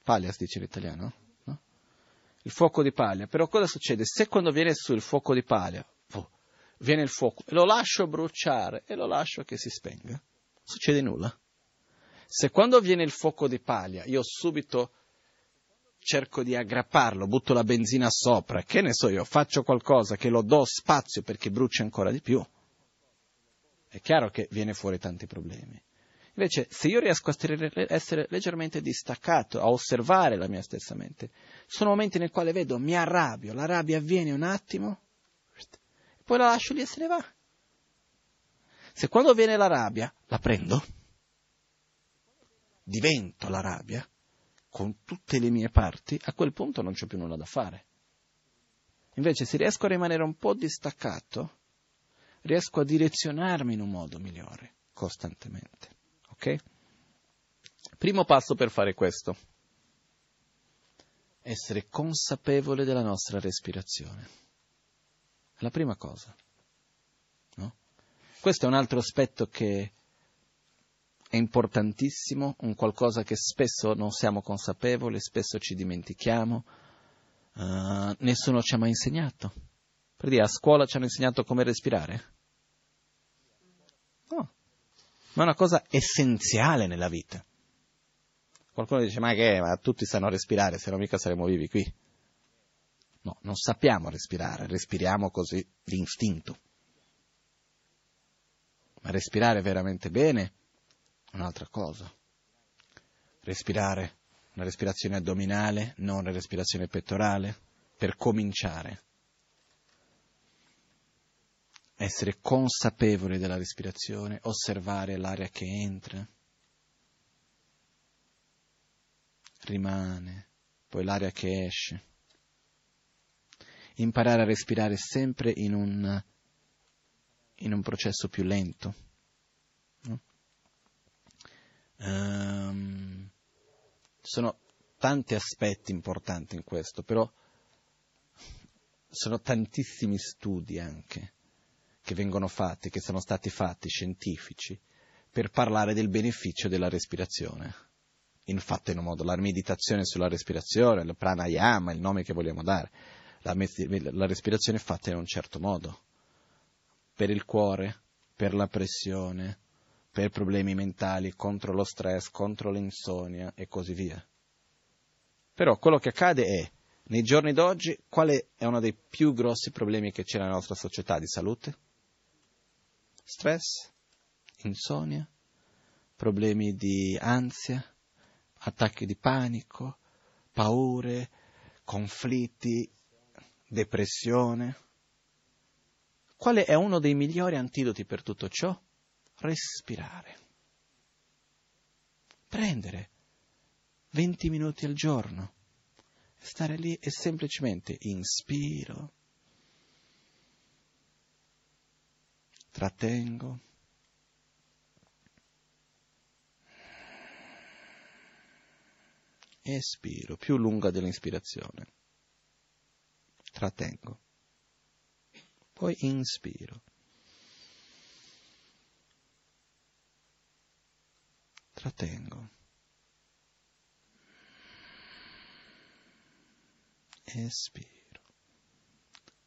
paglia si dice in italiano, no? Il fuoco di paglia, però cosa succede? Se quando viene su il fuoco di paglia, viene il fuoco, lo lascio bruciare e lo lascio che si spenga, succede nulla. Se quando viene il fuoco di paglia io subito cerco di aggrapparlo, butto la benzina sopra, che ne so io, faccio qualcosa che lo do spazio perché brucia ancora di più, è chiaro che viene fuori tanti problemi. Invece, se io riesco a essere leggermente distaccato, a osservare la mia stessa mente, sono momenti nel quali vedo, mi arrabbio, la rabbia avviene un attimo, poi la lascio lì e se ne va. Se quando viene la rabbia, la prendo, divento la rabbia, con tutte le mie parti, a quel punto non c'è più nulla da fare. Invece se riesco a rimanere un po' distaccato, riesco a direzionarmi in un modo migliore, costantemente. Ok? Primo passo per fare questo. Essere consapevole della nostra respirazione. È la prima cosa. No? Questo è un altro aspetto che è importantissimo, un qualcosa che spesso non siamo consapevoli, spesso ci dimentichiamo, uh, nessuno ci ha mai insegnato. Per dire, a scuola ci hanno insegnato come respirare? No, ma è una cosa essenziale nella vita. Qualcuno dice, ma che, ma tutti sanno respirare, se no mica saremmo vivi qui. No, non sappiamo respirare, respiriamo così d'istinto. Ma respirare veramente bene un'altra cosa. Respirare, una respirazione addominale, non una respirazione pettorale, per cominciare. Essere consapevoli della respirazione, osservare l'aria che entra, rimane, poi l'aria che esce. Imparare a respirare sempre in un, in un processo più lento Um, sono tanti aspetti importanti in questo, però sono tantissimi studi anche che vengono fatti, che sono stati fatti scientifici, per parlare del beneficio della respirazione. Infatti, in un modo, la meditazione sulla respirazione, il pranayama, il nome che vogliamo dare, la, la respirazione è fatta in un certo modo, per il cuore, per la pressione, per problemi mentali, contro lo stress, contro l'insonnia e così via. Però quello che accade è, nei giorni d'oggi, quale è uno dei più grossi problemi che c'è nella nostra società di salute? Stress, insonnia, problemi di ansia, attacchi di panico, paure, conflitti, depressione. Quale è uno dei migliori antidoti per tutto ciò? respirare. Prendere 20 minuti al giorno, stare lì e semplicemente inspiro, trattengo, espiro, più lunga dell'inspirazione, trattengo, poi inspiro. trattengo. Espiro.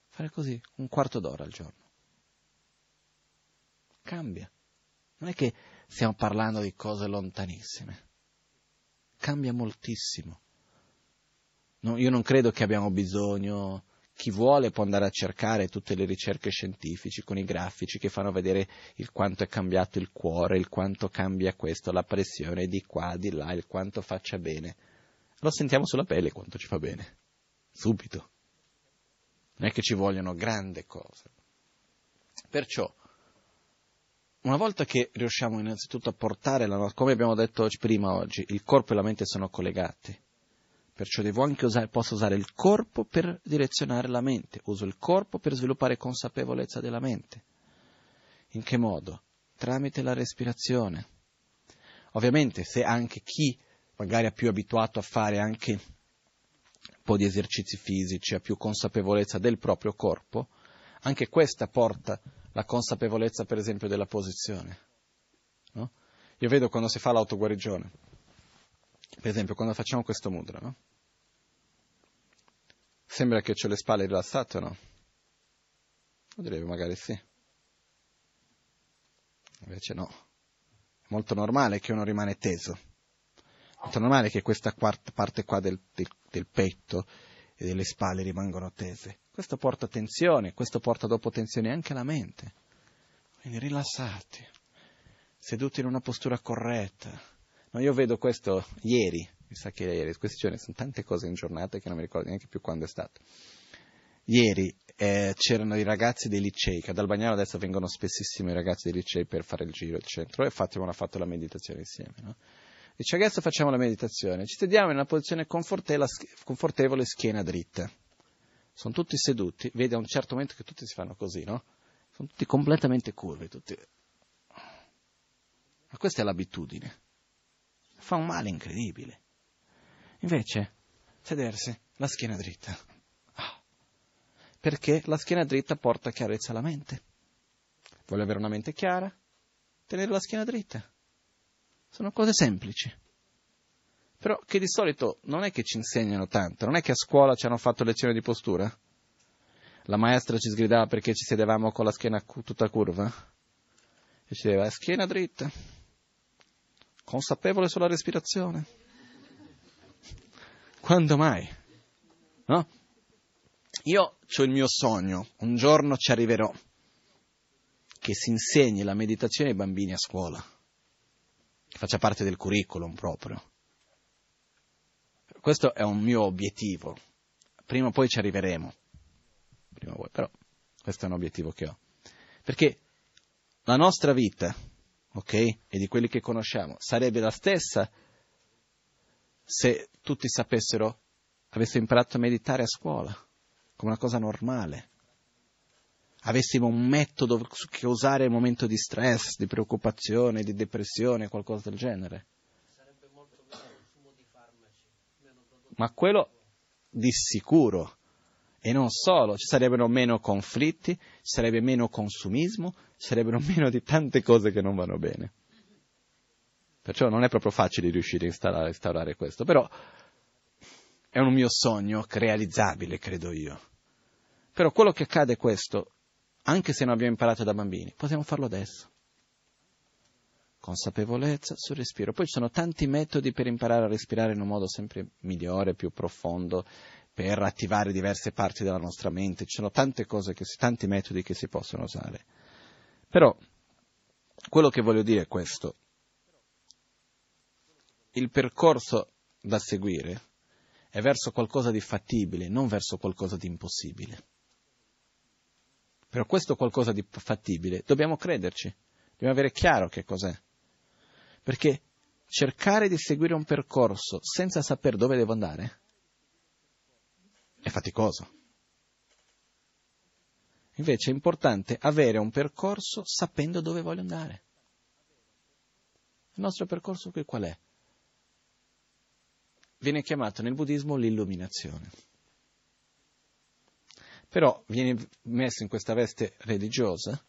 Fare così un quarto d'ora al giorno. Cambia. Non è che stiamo parlando di cose lontanissime. Cambia moltissimo. No, io non credo che abbiamo bisogno chi vuole può andare a cercare tutte le ricerche scientifiche con i grafici che fanno vedere il quanto è cambiato il cuore, il quanto cambia questo, la pressione di qua, di là, il quanto faccia bene. Lo sentiamo sulla pelle quanto ci fa bene, subito. Non è che ci vogliono grandi cose. Perciò, una volta che riusciamo innanzitutto a portare la nostra, come abbiamo detto prima oggi, il corpo e la mente sono collegati, Perciò devo anche usare, posso usare il corpo per direzionare la mente, uso il corpo per sviluppare consapevolezza della mente. In che modo? Tramite la respirazione. Ovviamente se anche chi magari è più abituato a fare anche un po' di esercizi fisici, ha più consapevolezza del proprio corpo, anche questa porta la consapevolezza, per esempio, della posizione. No? Io vedo quando si fa l'autoguarigione, per esempio, quando facciamo questo mudra, no? Sembra che ho le spalle rilassate o no? Direi magari sì. Invece no. È molto normale che uno rimane teso. È molto normale che questa parte qua del, del, del petto e delle spalle rimangano tese. Questo porta tensione, questo porta dopo tensione anche alla mente. Quindi rilassati, seduti in una postura corretta. No, io vedo questo ieri, mi sa che ieri, questi giorni sono tante cose in giornata che non mi ricordo neanche più quando è stato. Ieri eh, c'erano i ragazzi dei licei, che ad Albagnano adesso vengono spessissimo i ragazzi dei licei per fare il giro del centro, e Fatima ha fatto la meditazione insieme. No? Dice adesso facciamo la meditazione, ci sediamo in una posizione confortevole, schiena dritta. Sono tutti seduti, vedi a un certo momento che tutti si fanno così, no? Sono tutti completamente curvi, tutti. Ma questa è l'abitudine. Fa un male incredibile. Invece, sedersi, la schiena dritta. Oh. Perché la schiena dritta porta chiarezza alla mente. Vuole avere una mente chiara? Tenere la schiena dritta. Sono cose semplici. Però che di solito non è che ci insegnano tanto, non è che a scuola ci hanno fatto lezioni di postura. La maestra ci sgridava perché ci sedevamo con la schiena tutta curva. E ci diceva, schiena dritta, consapevole sulla respirazione. Quando mai? No? Io ho il mio sogno, un giorno ci arriverò, che si insegni la meditazione ai bambini a scuola che faccia parte del curriculum proprio. Questo è un mio obiettivo. Prima o poi ci arriveremo. Prima o poi, però questo è un obiettivo che ho. Perché la nostra vita, ok, e di quelli che conosciamo, sarebbe la stessa se tutti sapessero, avessero imparato a meditare a scuola, come una cosa normale avessimo un metodo che usare nel momento di stress, di preoccupazione, di depressione, qualcosa del genere. Sarebbe molto meno consumo di farmaci. Meno Ma quello di sicuro. E non solo, ci sarebbero meno conflitti, ci sarebbe meno consumismo, ci sarebbero meno di tante cose che non vanno bene. Perciò non è proprio facile riuscire a instaurare, questo, però è un mio sogno realizzabile, credo io. Però quello che accade è questo, anche se non abbiamo imparato da bambini, possiamo farlo adesso. Consapevolezza sul respiro. Poi ci sono tanti metodi per imparare a respirare in un modo sempre migliore, più profondo, per attivare diverse parti della nostra mente. Ci sono tante cose, che, tanti metodi che si possono usare. Però quello che voglio dire è questo. Il percorso da seguire è verso qualcosa di fattibile, non verso qualcosa di impossibile. Però questo qualcosa di fattibile, dobbiamo crederci, dobbiamo avere chiaro che cos'è. Perché cercare di seguire un percorso senza sapere dove devo andare è faticoso. Invece è importante avere un percorso sapendo dove voglio andare. Il nostro percorso qui qual è? Viene chiamato nel buddismo l'illuminazione però viene messo in questa veste religiosa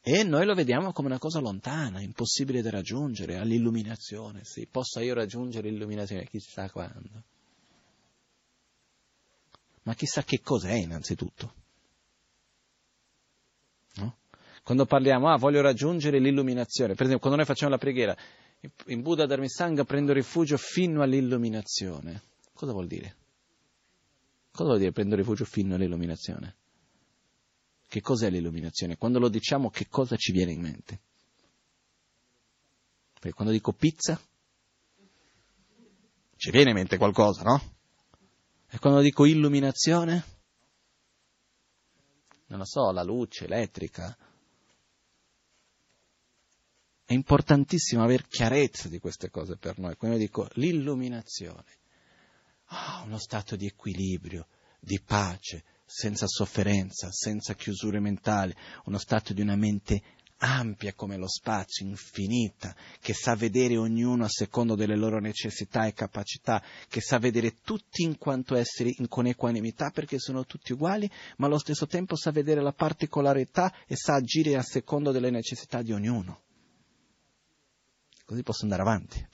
e noi lo vediamo come una cosa lontana, impossibile da raggiungere, all'illuminazione, sì, possa io raggiungere l'illuminazione, chissà quando. Ma chissà che cos'è innanzitutto. No? Quando parliamo, ah, voglio raggiungere l'illuminazione, per esempio, quando noi facciamo la preghiera, in Buddha Dharmisanga prendo rifugio fino all'illuminazione. Cosa vuol dire? Cosa vuol dire prendo rifugio fino all'illuminazione? Che cos'è l'illuminazione? Quando lo diciamo, che cosa ci viene in mente? Perché quando dico pizza, ci viene in mente qualcosa, no? E quando dico illuminazione? Non lo so, la luce elettrica. È importantissimo avere chiarezza di queste cose per noi. Quando dico l'illuminazione, ah, uno stato di equilibrio, di pace, senza sofferenza, senza chiusure mentali, uno stato di una mente ampia come lo spazio, infinita, che sa vedere ognuno a secondo delle loro necessità e capacità, che sa vedere tutti in quanto esseri in, equanimità perché sono tutti uguali, ma allo stesso tempo sa vedere la particolarità e sa agire a secondo delle necessità di ognuno. Così posso andare avanti.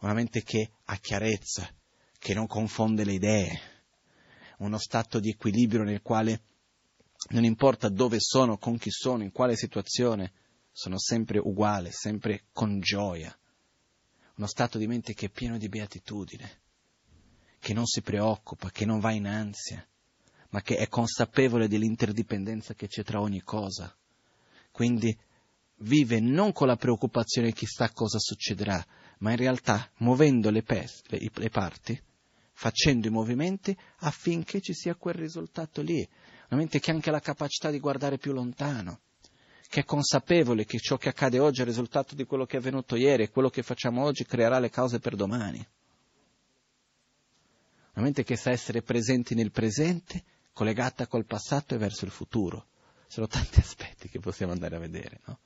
Una mente che ha chiarezza, che non confonde le idee, uno stato di equilibrio nel quale non importa dove sono, con chi sono, in quale situazione, sono sempre uguale, sempre con gioia. Uno stato di mente che è pieno di beatitudine, che non si preoccupa, che non va in ansia, ma che è consapevole dell'interdipendenza che c'è tra ogni cosa. Quindi vive non con la preoccupazione chissà cosa succederà, ma in realtà muovendo le, pes- le, le parti, facendo i movimenti affinché ci sia quel risultato lì, una mente che ha anche la capacità di guardare più lontano, che è consapevole che ciò che accade oggi è il risultato di quello che è avvenuto ieri e quello che facciamo oggi creerà le cause per domani. Una mente che sa essere presente nel presente, collegata col passato e verso il futuro. Sono tanti aspetti che possiamo andare a vedere, no?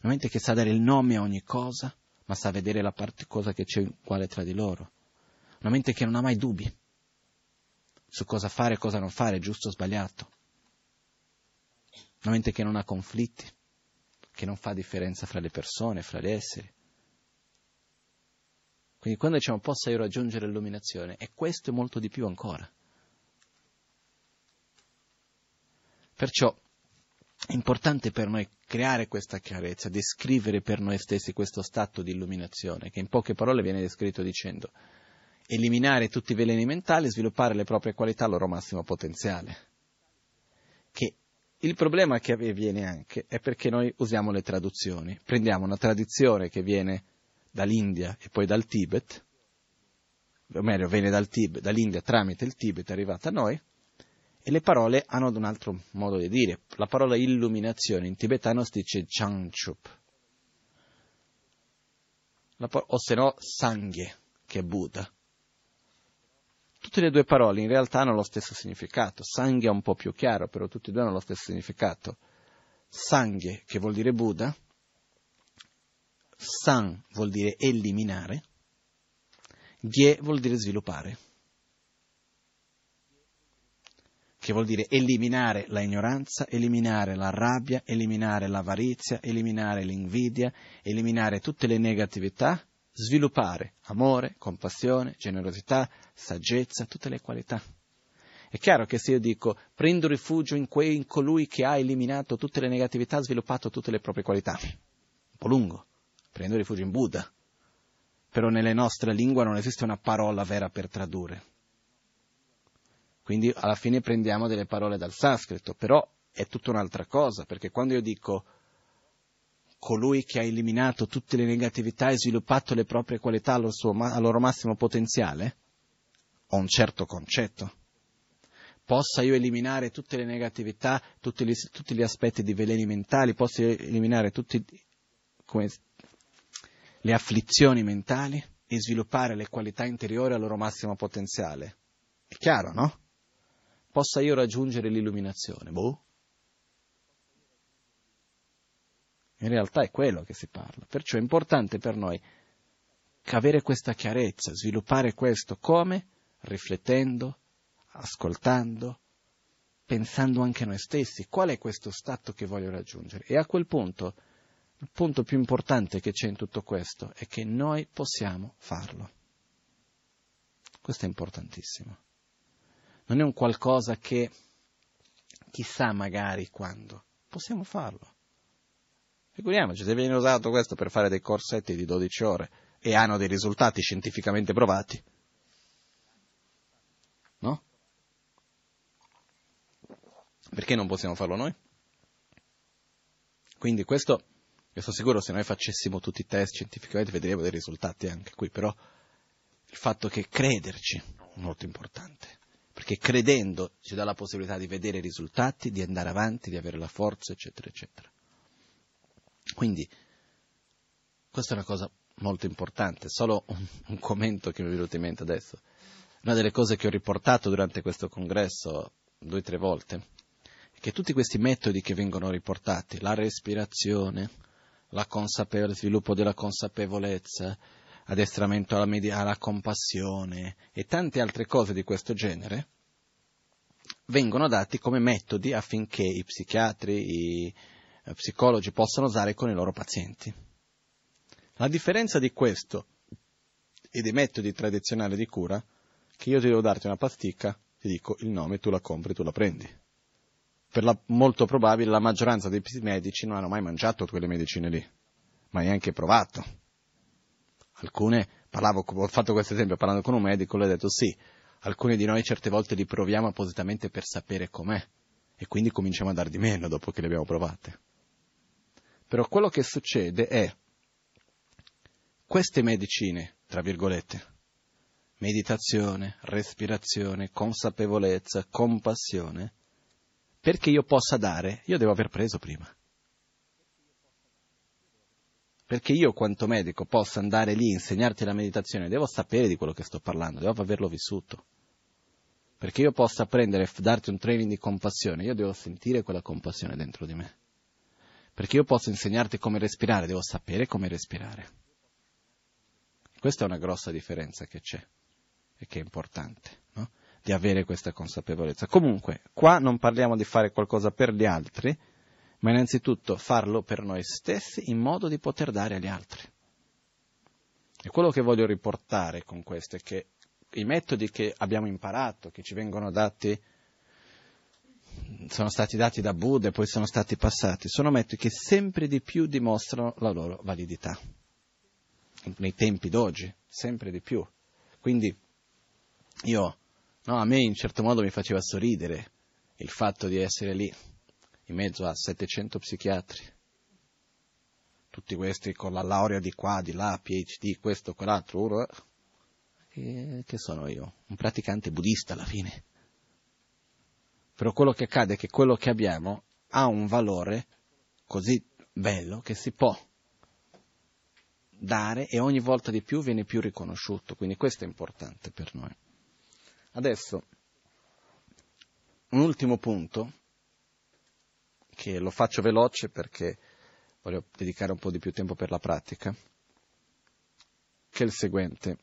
Una mente che sa dare il nome a ogni cosa, ma sa vedere la parte cosa che c'è uguale tra di loro. Una mente che non ha mai dubbi su cosa fare e cosa non fare, giusto o sbagliato. Una mente che non ha conflitti, che non fa differenza fra le persone, fra gli esseri. Quindi quando diciamo possa io raggiungere l'illuminazione, è questo e molto di più ancora. Perciò è importante per noi creare questa chiarezza, descrivere per noi stessi questo stato di illuminazione, che in poche parole viene descritto dicendo eliminare tutti i veleni mentali e sviluppare le proprie qualità al loro massimo potenziale. Che il problema che avviene anche è perché noi usiamo le traduzioni. Prendiamo una tradizione che viene dall'India e poi dal Tibet, o meglio, viene dal Tibet, dall'India tramite il Tibet è arrivata a noi, e le parole hanno un altro modo di dire. La parola illuminazione in tibetano si dice Changchup, o se no Sangye, che è Buddha. Tutte le due parole in realtà hanno lo stesso significato. Sanghe è un po' più chiaro, però tutte e due hanno lo stesso significato. Sanghe, che vuol dire Buddha, San vuol dire eliminare, Gye vuol dire sviluppare, che vuol dire eliminare la ignoranza, eliminare la rabbia, eliminare l'avarizia, eliminare l'invidia, eliminare tutte le negatività sviluppare amore, compassione, generosità, saggezza, tutte le qualità. È chiaro che se io dico prendo rifugio in, que- in colui che ha eliminato tutte le negatività, ha sviluppato tutte le proprie qualità, un po' lungo, prendo rifugio in Buddha, però nelle nostre lingue non esiste una parola vera per tradurre. Quindi alla fine prendiamo delle parole dal sanscrito, però è tutta un'altra cosa, perché quando io dico colui che ha eliminato tutte le negatività e sviluppato le proprie qualità al, suo, al loro massimo potenziale? Ho un certo concetto. Possa io eliminare tutte le negatività, tutti gli, tutti gli aspetti di veleni mentali, posso eliminare tutte le afflizioni mentali e sviluppare le qualità interiori al loro massimo potenziale. È chiaro, no? Possa io raggiungere l'illuminazione? Boh. In realtà è quello che si parla. Perciò è importante per noi avere questa chiarezza, sviluppare questo come? Riflettendo, ascoltando, pensando anche a noi stessi. Qual è questo stato che voglio raggiungere? E a quel punto, il punto più importante che c'è in tutto questo è che noi possiamo farlo. Questo è importantissimo. Non è un qualcosa che chissà magari quando. Possiamo farlo. Figuriamoci, se viene usato questo per fare dei corsetti di 12 ore e hanno dei risultati scientificamente provati, no? Perché non possiamo farlo noi? Quindi questo, io sono sicuro se noi facessimo tutti i test scientificamente vedremo dei risultati anche qui, però il fatto che crederci è molto importante, perché credendo ci dà la possibilità di vedere i risultati, di andare avanti, di avere la forza, eccetera, eccetera. Quindi, questa è una cosa molto importante, solo un, un commento che mi è venuto in mente adesso. Una delle cose che ho riportato durante questo congresso due o tre volte che tutti questi metodi che vengono riportati, la respirazione, la consapevole, sviluppo della consapevolezza, addestramento alla, med- alla compassione e tante altre cose di questo genere, vengono dati come metodi affinché i psichiatri, i eh, psicologi possano usare con i loro pazienti. La differenza di questo e dei metodi tradizionali di cura, che io devo darti una pasticca, ti dico il nome, tu la compri, tu la prendi. Per la, molto probabile la maggioranza dei medici non hanno mai mangiato quelle medicine lì, ma neanche provato. Alcune, parlavo, ho fatto questo esempio parlando con un medico, lui ha detto sì, alcuni di noi certe volte li proviamo appositamente per sapere com'è e quindi cominciamo a dar di meno dopo che le abbiamo provate. Però quello che succede è queste medicine, tra virgolette, meditazione, respirazione, consapevolezza, compassione, perché io possa dare, io devo aver preso prima. Perché io, quanto medico, possa andare lì e insegnarti la meditazione, devo sapere di quello che sto parlando, devo averlo vissuto. Perché io possa prendere e darti un training di compassione, io devo sentire quella compassione dentro di me. Perché io posso insegnarti come respirare, devo sapere come respirare. Questa è una grossa differenza che c'è e che è importante, no? di avere questa consapevolezza. Comunque, qua non parliamo di fare qualcosa per gli altri, ma innanzitutto farlo per noi stessi in modo di poter dare agli altri. E quello che voglio riportare con questo è che i metodi che abbiamo imparato, che ci vengono dati, sono stati dati da Buddha e poi sono stati passati, sono metodi che sempre di più dimostrano la loro validità. Nei tempi d'oggi, sempre di più. Quindi io, no, a me in certo modo mi faceva sorridere il fatto di essere lì in mezzo a 700 psichiatri, tutti questi con la laurea di qua, di là, PhD, questo, quell'altro, che, che sono io? Un praticante buddista alla fine. Però quello che accade è che quello che abbiamo ha un valore così bello che si può dare e ogni volta di più viene più riconosciuto, quindi questo è importante per noi. Adesso, un ultimo punto che lo faccio veloce perché voglio dedicare un po' di più tempo per la pratica, che è il seguente.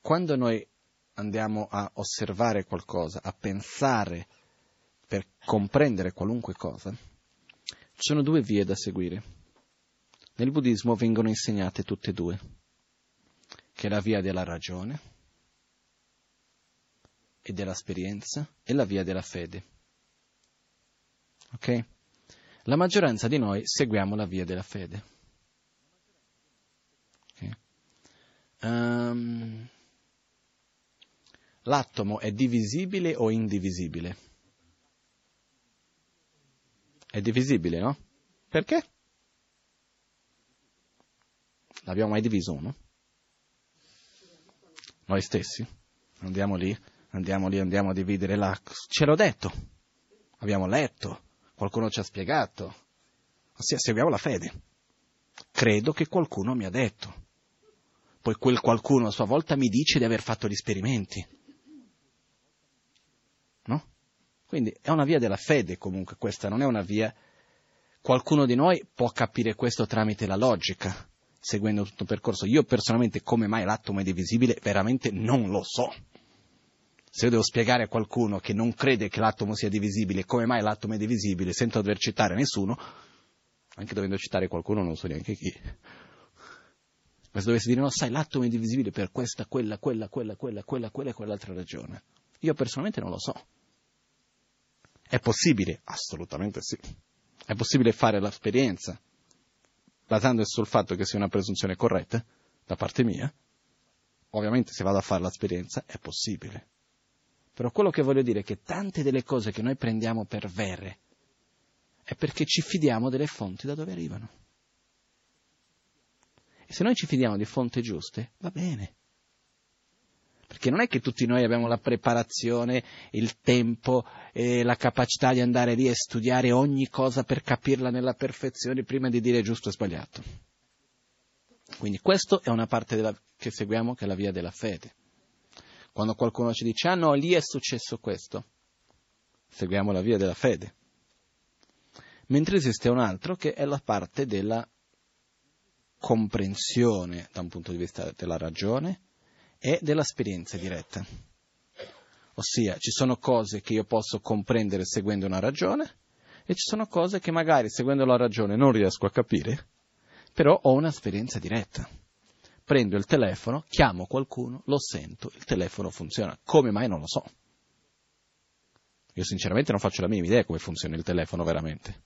Quando noi andiamo a osservare qualcosa, a pensare per comprendere qualunque cosa, ci sono due vie da seguire. Nel buddismo vengono insegnate tutte e due, che è la via della ragione e dell'esperienza e la via della fede. Ok? La maggioranza di noi seguiamo la via della fede. Okay? Um, l'atomo è divisibile o indivisibile? È divisibile, no? Perché? L'abbiamo mai diviso uno? Noi stessi? Andiamo lì, andiamo lì, andiamo a dividere la... Ce l'ho detto, abbiamo letto, qualcuno ci ha spiegato, ossia seguiamo la fede. Credo che qualcuno mi ha detto. Poi quel qualcuno a sua volta mi dice di aver fatto gli esperimenti. No? Quindi è una via della fede comunque questa, non è una via... Qualcuno di noi può capire questo tramite la logica, seguendo tutto il percorso. Io personalmente come mai l'atomo è divisibile veramente non lo so. Se io devo spiegare a qualcuno che non crede che l'atomo sia divisibile, come mai l'atomo è divisibile, senza dover citare nessuno, anche dovendo citare qualcuno non so neanche chi. Ma se dovessi dire, no, sai, l'atomo è divisibile per questa, quella, quella, quella, quella, quella, quella e quell'altra ragione. Io personalmente non lo so. È possibile? Assolutamente sì. È possibile fare l'esperienza basandosi sul fatto che sia una presunzione corretta da parte mia? Ovviamente se vado a fare l'esperienza è possibile. Però quello che voglio dire è che tante delle cose che noi prendiamo per vere è perché ci fidiamo delle fonti da dove arrivano. E se noi ci fidiamo di fonti giuste, va bene. Perché non è che tutti noi abbiamo la preparazione, il tempo e la capacità di andare lì e studiare ogni cosa per capirla nella perfezione prima di dire giusto e sbagliato. Quindi questa è una parte della, che seguiamo che è la via della fede. Quando qualcuno ci dice, ah no, lì è successo questo. seguiamo la via della fede. Mentre esiste un altro che è la parte della comprensione da un punto di vista della ragione e dell'esperienza diretta. Ossia, ci sono cose che io posso comprendere seguendo una ragione e ci sono cose che magari seguendo la ragione non riesco a capire, però ho un'esperienza diretta. Prendo il telefono, chiamo qualcuno, lo sento, il telefono funziona. Come mai non lo so. Io sinceramente non faccio la minima idea come funziona il telefono veramente.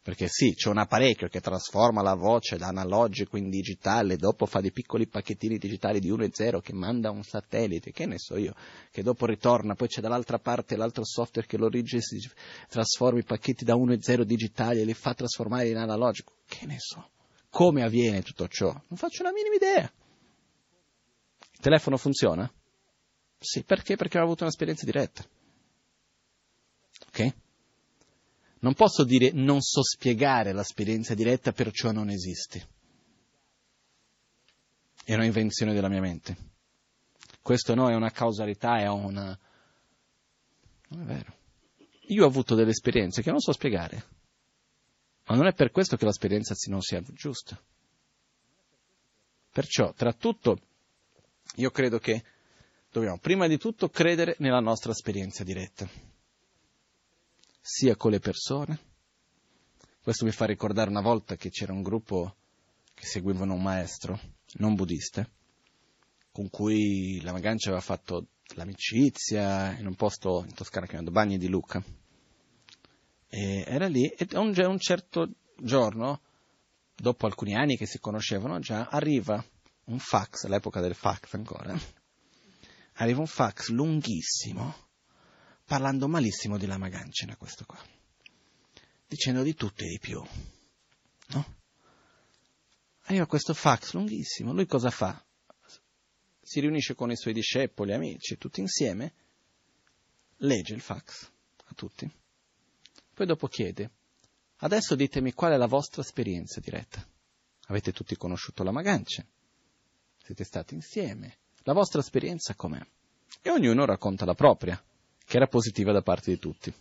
Perché sì, c'è un apparecchio che trasforma la voce da analogico in digitale, dopo fa dei piccoli pacchettini digitali di 1 e 0 che manda un satellite, che ne so io, che dopo ritorna, poi c'è dall'altra parte l'altro software che lo trasforma i pacchetti da 1 e 0 digitali e li fa trasformare in analogico. Che ne so. Come avviene tutto ciò? Non faccio la minima idea. Il telefono funziona? Sì, perché? Perché ho avuto un'esperienza diretta. Ok? Non posso dire non so spiegare l'esperienza diretta, perciò non esiste. È un'invenzione della mia mente. Questo no è una causalità, è una... Non è vero. Io ho avuto delle esperienze che non so spiegare, ma non è per questo che l'esperienza non sia giusta. Perciò, tra tutto, io credo che dobbiamo prima di tutto credere nella nostra esperienza diretta sia con le persone. Questo mi fa ricordare una volta che c'era un gruppo che seguivano un maestro, non buddista, con cui la Magancia aveva fatto l'amicizia in un posto in Toscana chiamato Bagni di Luca. E era lì e un, un certo giorno, dopo alcuni anni che si conoscevano già, arriva un fax, all'epoca del fax ancora, arriva un fax lunghissimo parlando malissimo di Lama Gancena questo qua, dicendo di tutto e di più. No? Arriva questo fax lunghissimo, lui cosa fa? Si riunisce con i suoi discepoli, amici, tutti insieme, legge il fax a tutti, poi dopo chiede, adesso ditemi qual è la vostra esperienza diretta. Avete tutti conosciuto la Magancia, siete stati insieme, la vostra esperienza com'è? E ognuno racconta la propria che era positiva da parte di tutti.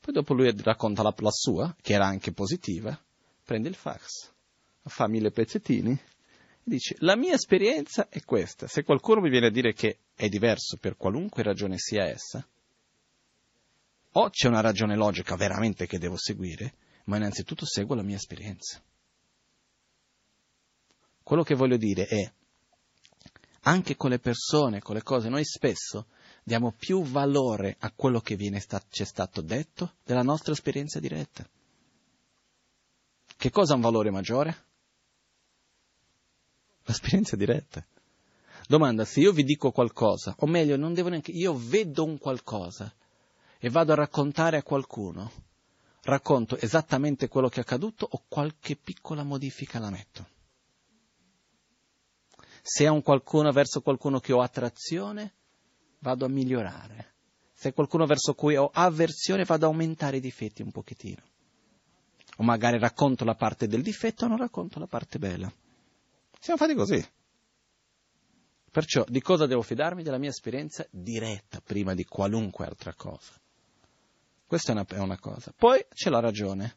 Poi dopo lui racconta la, la sua, che era anche positiva, prende il fax, fa mille pezzettini e dice la mia esperienza è questa. Se qualcuno mi viene a dire che è diverso per qualunque ragione sia essa, o c'è una ragione logica veramente che devo seguire, ma innanzitutto seguo la mia esperienza. Quello che voglio dire è, anche con le persone, con le cose, noi spesso diamo più valore a quello che sta- ci è stato detto della nostra esperienza diretta. Che cosa ha un valore maggiore? L'esperienza diretta. Domanda, se io vi dico qualcosa, o meglio, non devo neanche, io vedo un qualcosa e vado a raccontare a qualcuno, racconto esattamente quello che è accaduto o qualche piccola modifica la metto. Se è un qualcuno verso qualcuno che ho attrazione, vado a migliorare. Se è qualcuno verso cui ho avversione, vado a aumentare i difetti un pochettino. O magari racconto la parte del difetto o non racconto la parte bella. Siamo fatti così. Perciò di cosa devo fidarmi? Della mia esperienza diretta prima di qualunque altra cosa. Questa è una, è una cosa. Poi c'è la ragione.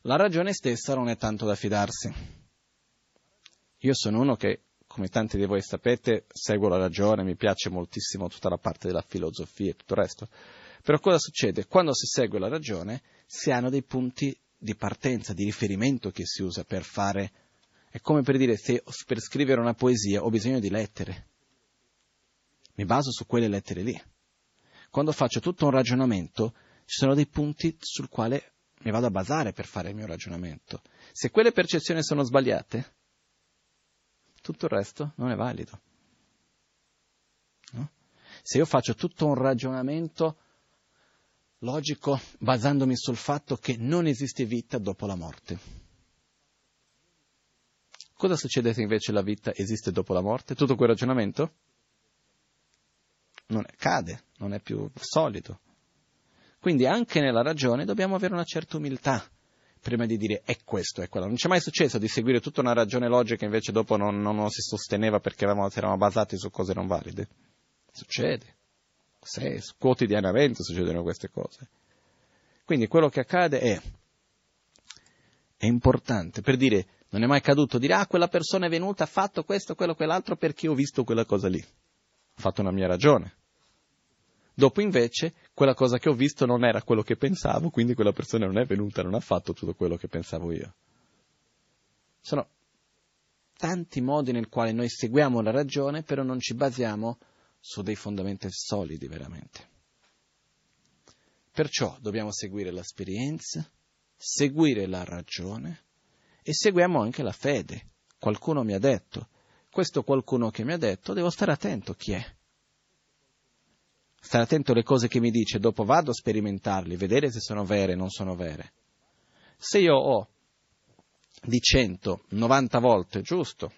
La ragione stessa non è tanto da fidarsi. Io sono uno che come tanti di voi sapete, seguo la ragione, mi piace moltissimo tutta la parte della filosofia e tutto il resto. Però cosa succede? Quando si segue la ragione, si hanno dei punti di partenza, di riferimento che si usa per fare. È come per dire, se per scrivere una poesia ho bisogno di lettere. Mi baso su quelle lettere lì. Quando faccio tutto un ragionamento, ci sono dei punti sul quale mi vado a basare per fare il mio ragionamento. Se quelle percezioni sono sbagliate, tutto il resto non è valido. No? Se io faccio tutto un ragionamento logico basandomi sul fatto che non esiste vita dopo la morte, cosa succede se invece la vita esiste dopo la morte? Tutto quel ragionamento non è, cade, non è più solido. Quindi anche nella ragione dobbiamo avere una certa umiltà prima di dire è questo, è quello. Non ci è mai successo di seguire tutta una ragione logica invece dopo non, non, non si sosteneva perché eravamo, eravamo basati su cose non valide. Succede. Se, quotidianamente succedono queste cose. Quindi quello che accade è, è importante per dire, non è mai accaduto dire, ah, quella persona è venuta, ha fatto questo, quello, quell'altro perché ho visto quella cosa lì. Ha fatto una mia ragione. Dopo invece, quella cosa che ho visto non era quello che pensavo, quindi quella persona non è venuta, non ha fatto tutto quello che pensavo io. Sono tanti modi nel quali noi seguiamo la ragione, però non ci basiamo su dei fondamenti solidi veramente. Perciò dobbiamo seguire l'esperienza, seguire la ragione e seguiamo anche la fede. Qualcuno mi ha detto, questo qualcuno che mi ha detto, devo stare attento chi è. Stare attento alle cose che mi dice, dopo vado a sperimentarli, vedere se sono vere o non sono vere. Se io ho di 100, 90 volte, giusto,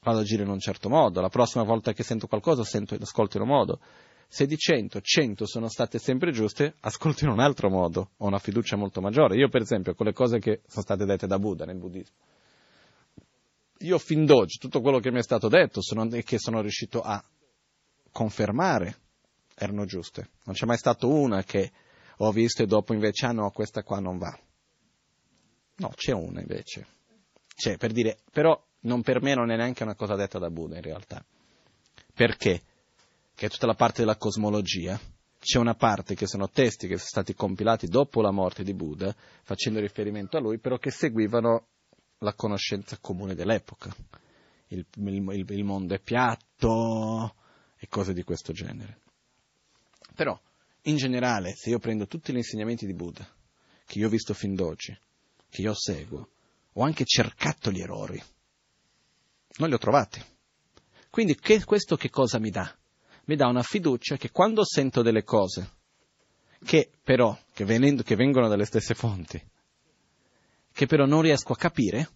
vado a agire in un certo modo, la prossima volta che sento qualcosa sento, ascolto in un modo, se di 100, 100 sono state sempre giuste, ascolto in un altro modo, ho una fiducia molto maggiore. Io per esempio con le cose che sono state dette da Buddha nel buddismo, io fin d'oggi tutto quello che mi è stato detto e che sono riuscito a confermare erano giuste. Non c'è mai stata una che ho visto e dopo invece, ah no, questa qua non va. No, c'è una invece. C'è, per dire, però non per me non è neanche una cosa detta da Buddha in realtà. Perché? Che è tutta la parte della cosmologia. C'è una parte che sono testi che sono stati compilati dopo la morte di Buddha, facendo riferimento a lui, però che seguivano la conoscenza comune dell'epoca. Il, il, il mondo è piatto e cose di questo genere. Però, in generale, se io prendo tutti gli insegnamenti di Buddha, che io ho visto fin d'oggi, che io seguo, ho anche cercato gli errori. Non li ho trovati. Quindi che, questo che cosa mi dà? Mi dà una fiducia che quando sento delle cose, che però, che, venendo, che vengono dalle stesse fonti, che però non riesco a capire,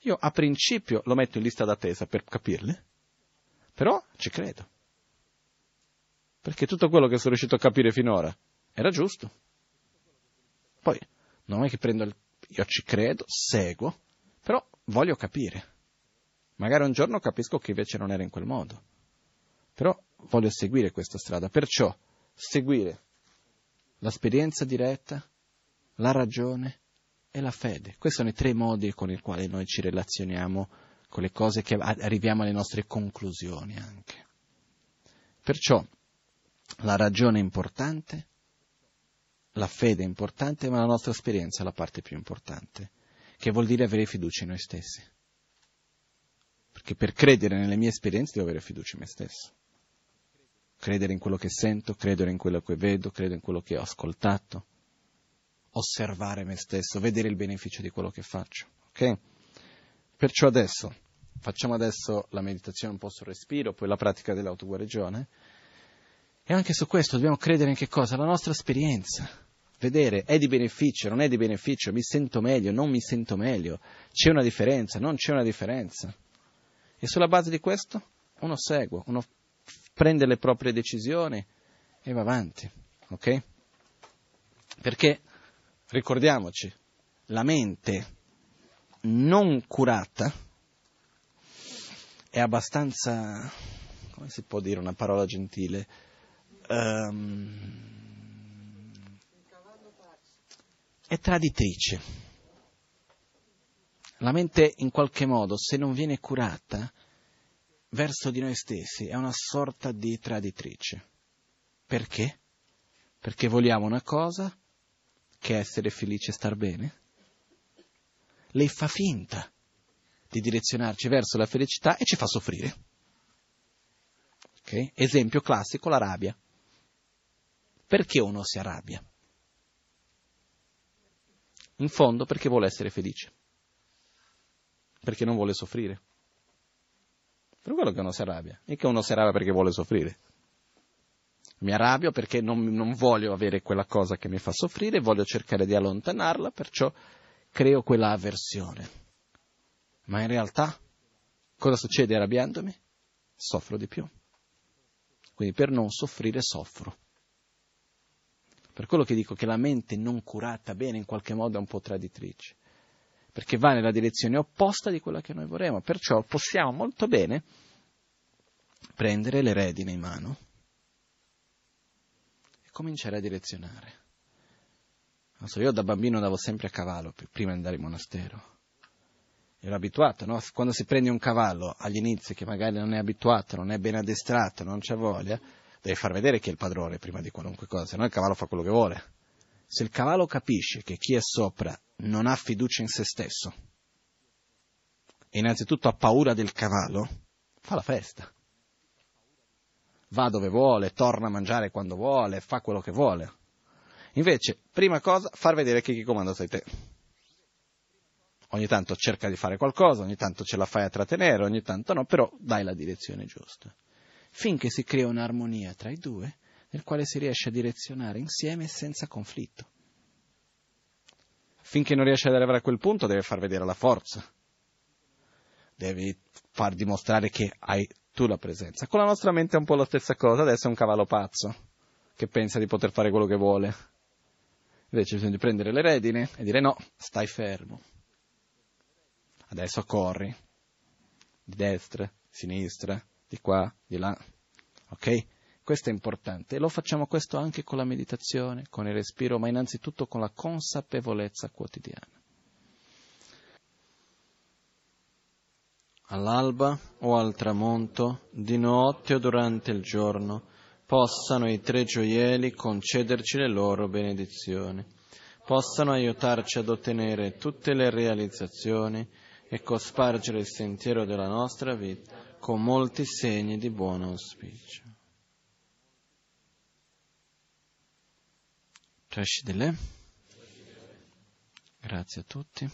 io a principio lo metto in lista d'attesa per capirle, però ci credo. Perché tutto quello che sono riuscito a capire finora era giusto. Poi non è che prendo il... io ci credo, seguo, però voglio capire. Magari un giorno capisco che invece non era in quel modo. Però voglio seguire questa strada. Perciò seguire l'esperienza diretta, la ragione e la fede. Questi sono i tre modi con i quali noi ci relazioniamo con le cose che arriviamo alle nostre conclusioni anche. Perciò la ragione è importante, la fede è importante, ma la nostra esperienza è la parte più importante, che vuol dire avere fiducia in noi stessi. Perché per credere nelle mie esperienze devo avere fiducia in me stesso. Credere in quello che sento, credere in quello che vedo, credere in quello che ho ascoltato, osservare me stesso, vedere il beneficio di quello che faccio. Ok? Perciò adesso, facciamo adesso la meditazione un po' sul respiro, poi la pratica dell'autoguarigione. E anche su questo dobbiamo credere in che cosa? La nostra esperienza vedere è di beneficio, non è di beneficio, mi sento meglio, non mi sento meglio, c'è una differenza, non c'è una differenza. E sulla base di questo uno segue, uno prende le proprie decisioni e va avanti, ok? Perché ricordiamoci, la mente non curata è abbastanza, come si può dire una parola gentile, um, è traditrice. La mente in qualche modo, se non viene curata verso di noi stessi, è una sorta di traditrice. Perché? Perché vogliamo una cosa, che è essere felici e star bene. Lei fa finta di direzionarci verso la felicità e ci fa soffrire. Okay? Esempio classico, la rabbia. Perché uno si arrabbia? In fondo perché vuole essere felice, perché non vuole soffrire. Per quello che uno si arrabbia, e che uno si arrabbia perché vuole soffrire. Mi arrabbio perché non, non voglio avere quella cosa che mi fa soffrire, voglio cercare di allontanarla, perciò creo quella avversione. Ma in realtà cosa succede arrabbiandomi? Soffro di più. Quindi per non soffrire soffro. Per quello che dico che la mente non curata bene in qualche modo è un po' traditrice, perché va nella direzione opposta di quella che noi vorremmo, perciò possiamo molto bene prendere le redine in mano cominciare a direzionare. So, io da bambino andavo sempre a cavallo prima di andare in monastero. Ero abituato, no? Quando si prende un cavallo agli inizi che magari non è abituato, non è ben addestrato, non c'ha voglia, devi far vedere chi è il padrone prima di qualunque cosa, se no il cavallo fa quello che vuole. Se il cavallo capisce che chi è sopra non ha fiducia in se stesso, e innanzitutto ha paura del cavallo, fa la festa. Va dove vuole, torna a mangiare quando vuole, fa quello che vuole. Invece, prima cosa, far vedere che chi comanda sei te. Ogni tanto cerca di fare qualcosa, ogni tanto ce la fai a trattenere, ogni tanto no, però dai la direzione giusta. Finché si crea un'armonia tra i due, nel quale si riesce a direzionare insieme senza conflitto. Finché non riesce ad arrivare a quel punto, deve far vedere la forza devi far dimostrare che hai tu la presenza. Con la nostra mente è un po' la stessa cosa, adesso è un cavallo pazzo, che pensa di poter fare quello che vuole. Invece bisogna prendere le redine e dire no, stai fermo. Adesso corri, di destra, sinistra, di qua, di là. Ok? Questo è importante e lo facciamo questo anche con la meditazione, con il respiro, ma innanzitutto con la consapevolezza quotidiana. all'alba o al tramonto, di notte o durante il giorno, possano i tre gioielli concederci le loro benedizioni, possano aiutarci ad ottenere tutte le realizzazioni e cospargere il sentiero della nostra vita con molti segni di buon auspicio. Grazie a tutti.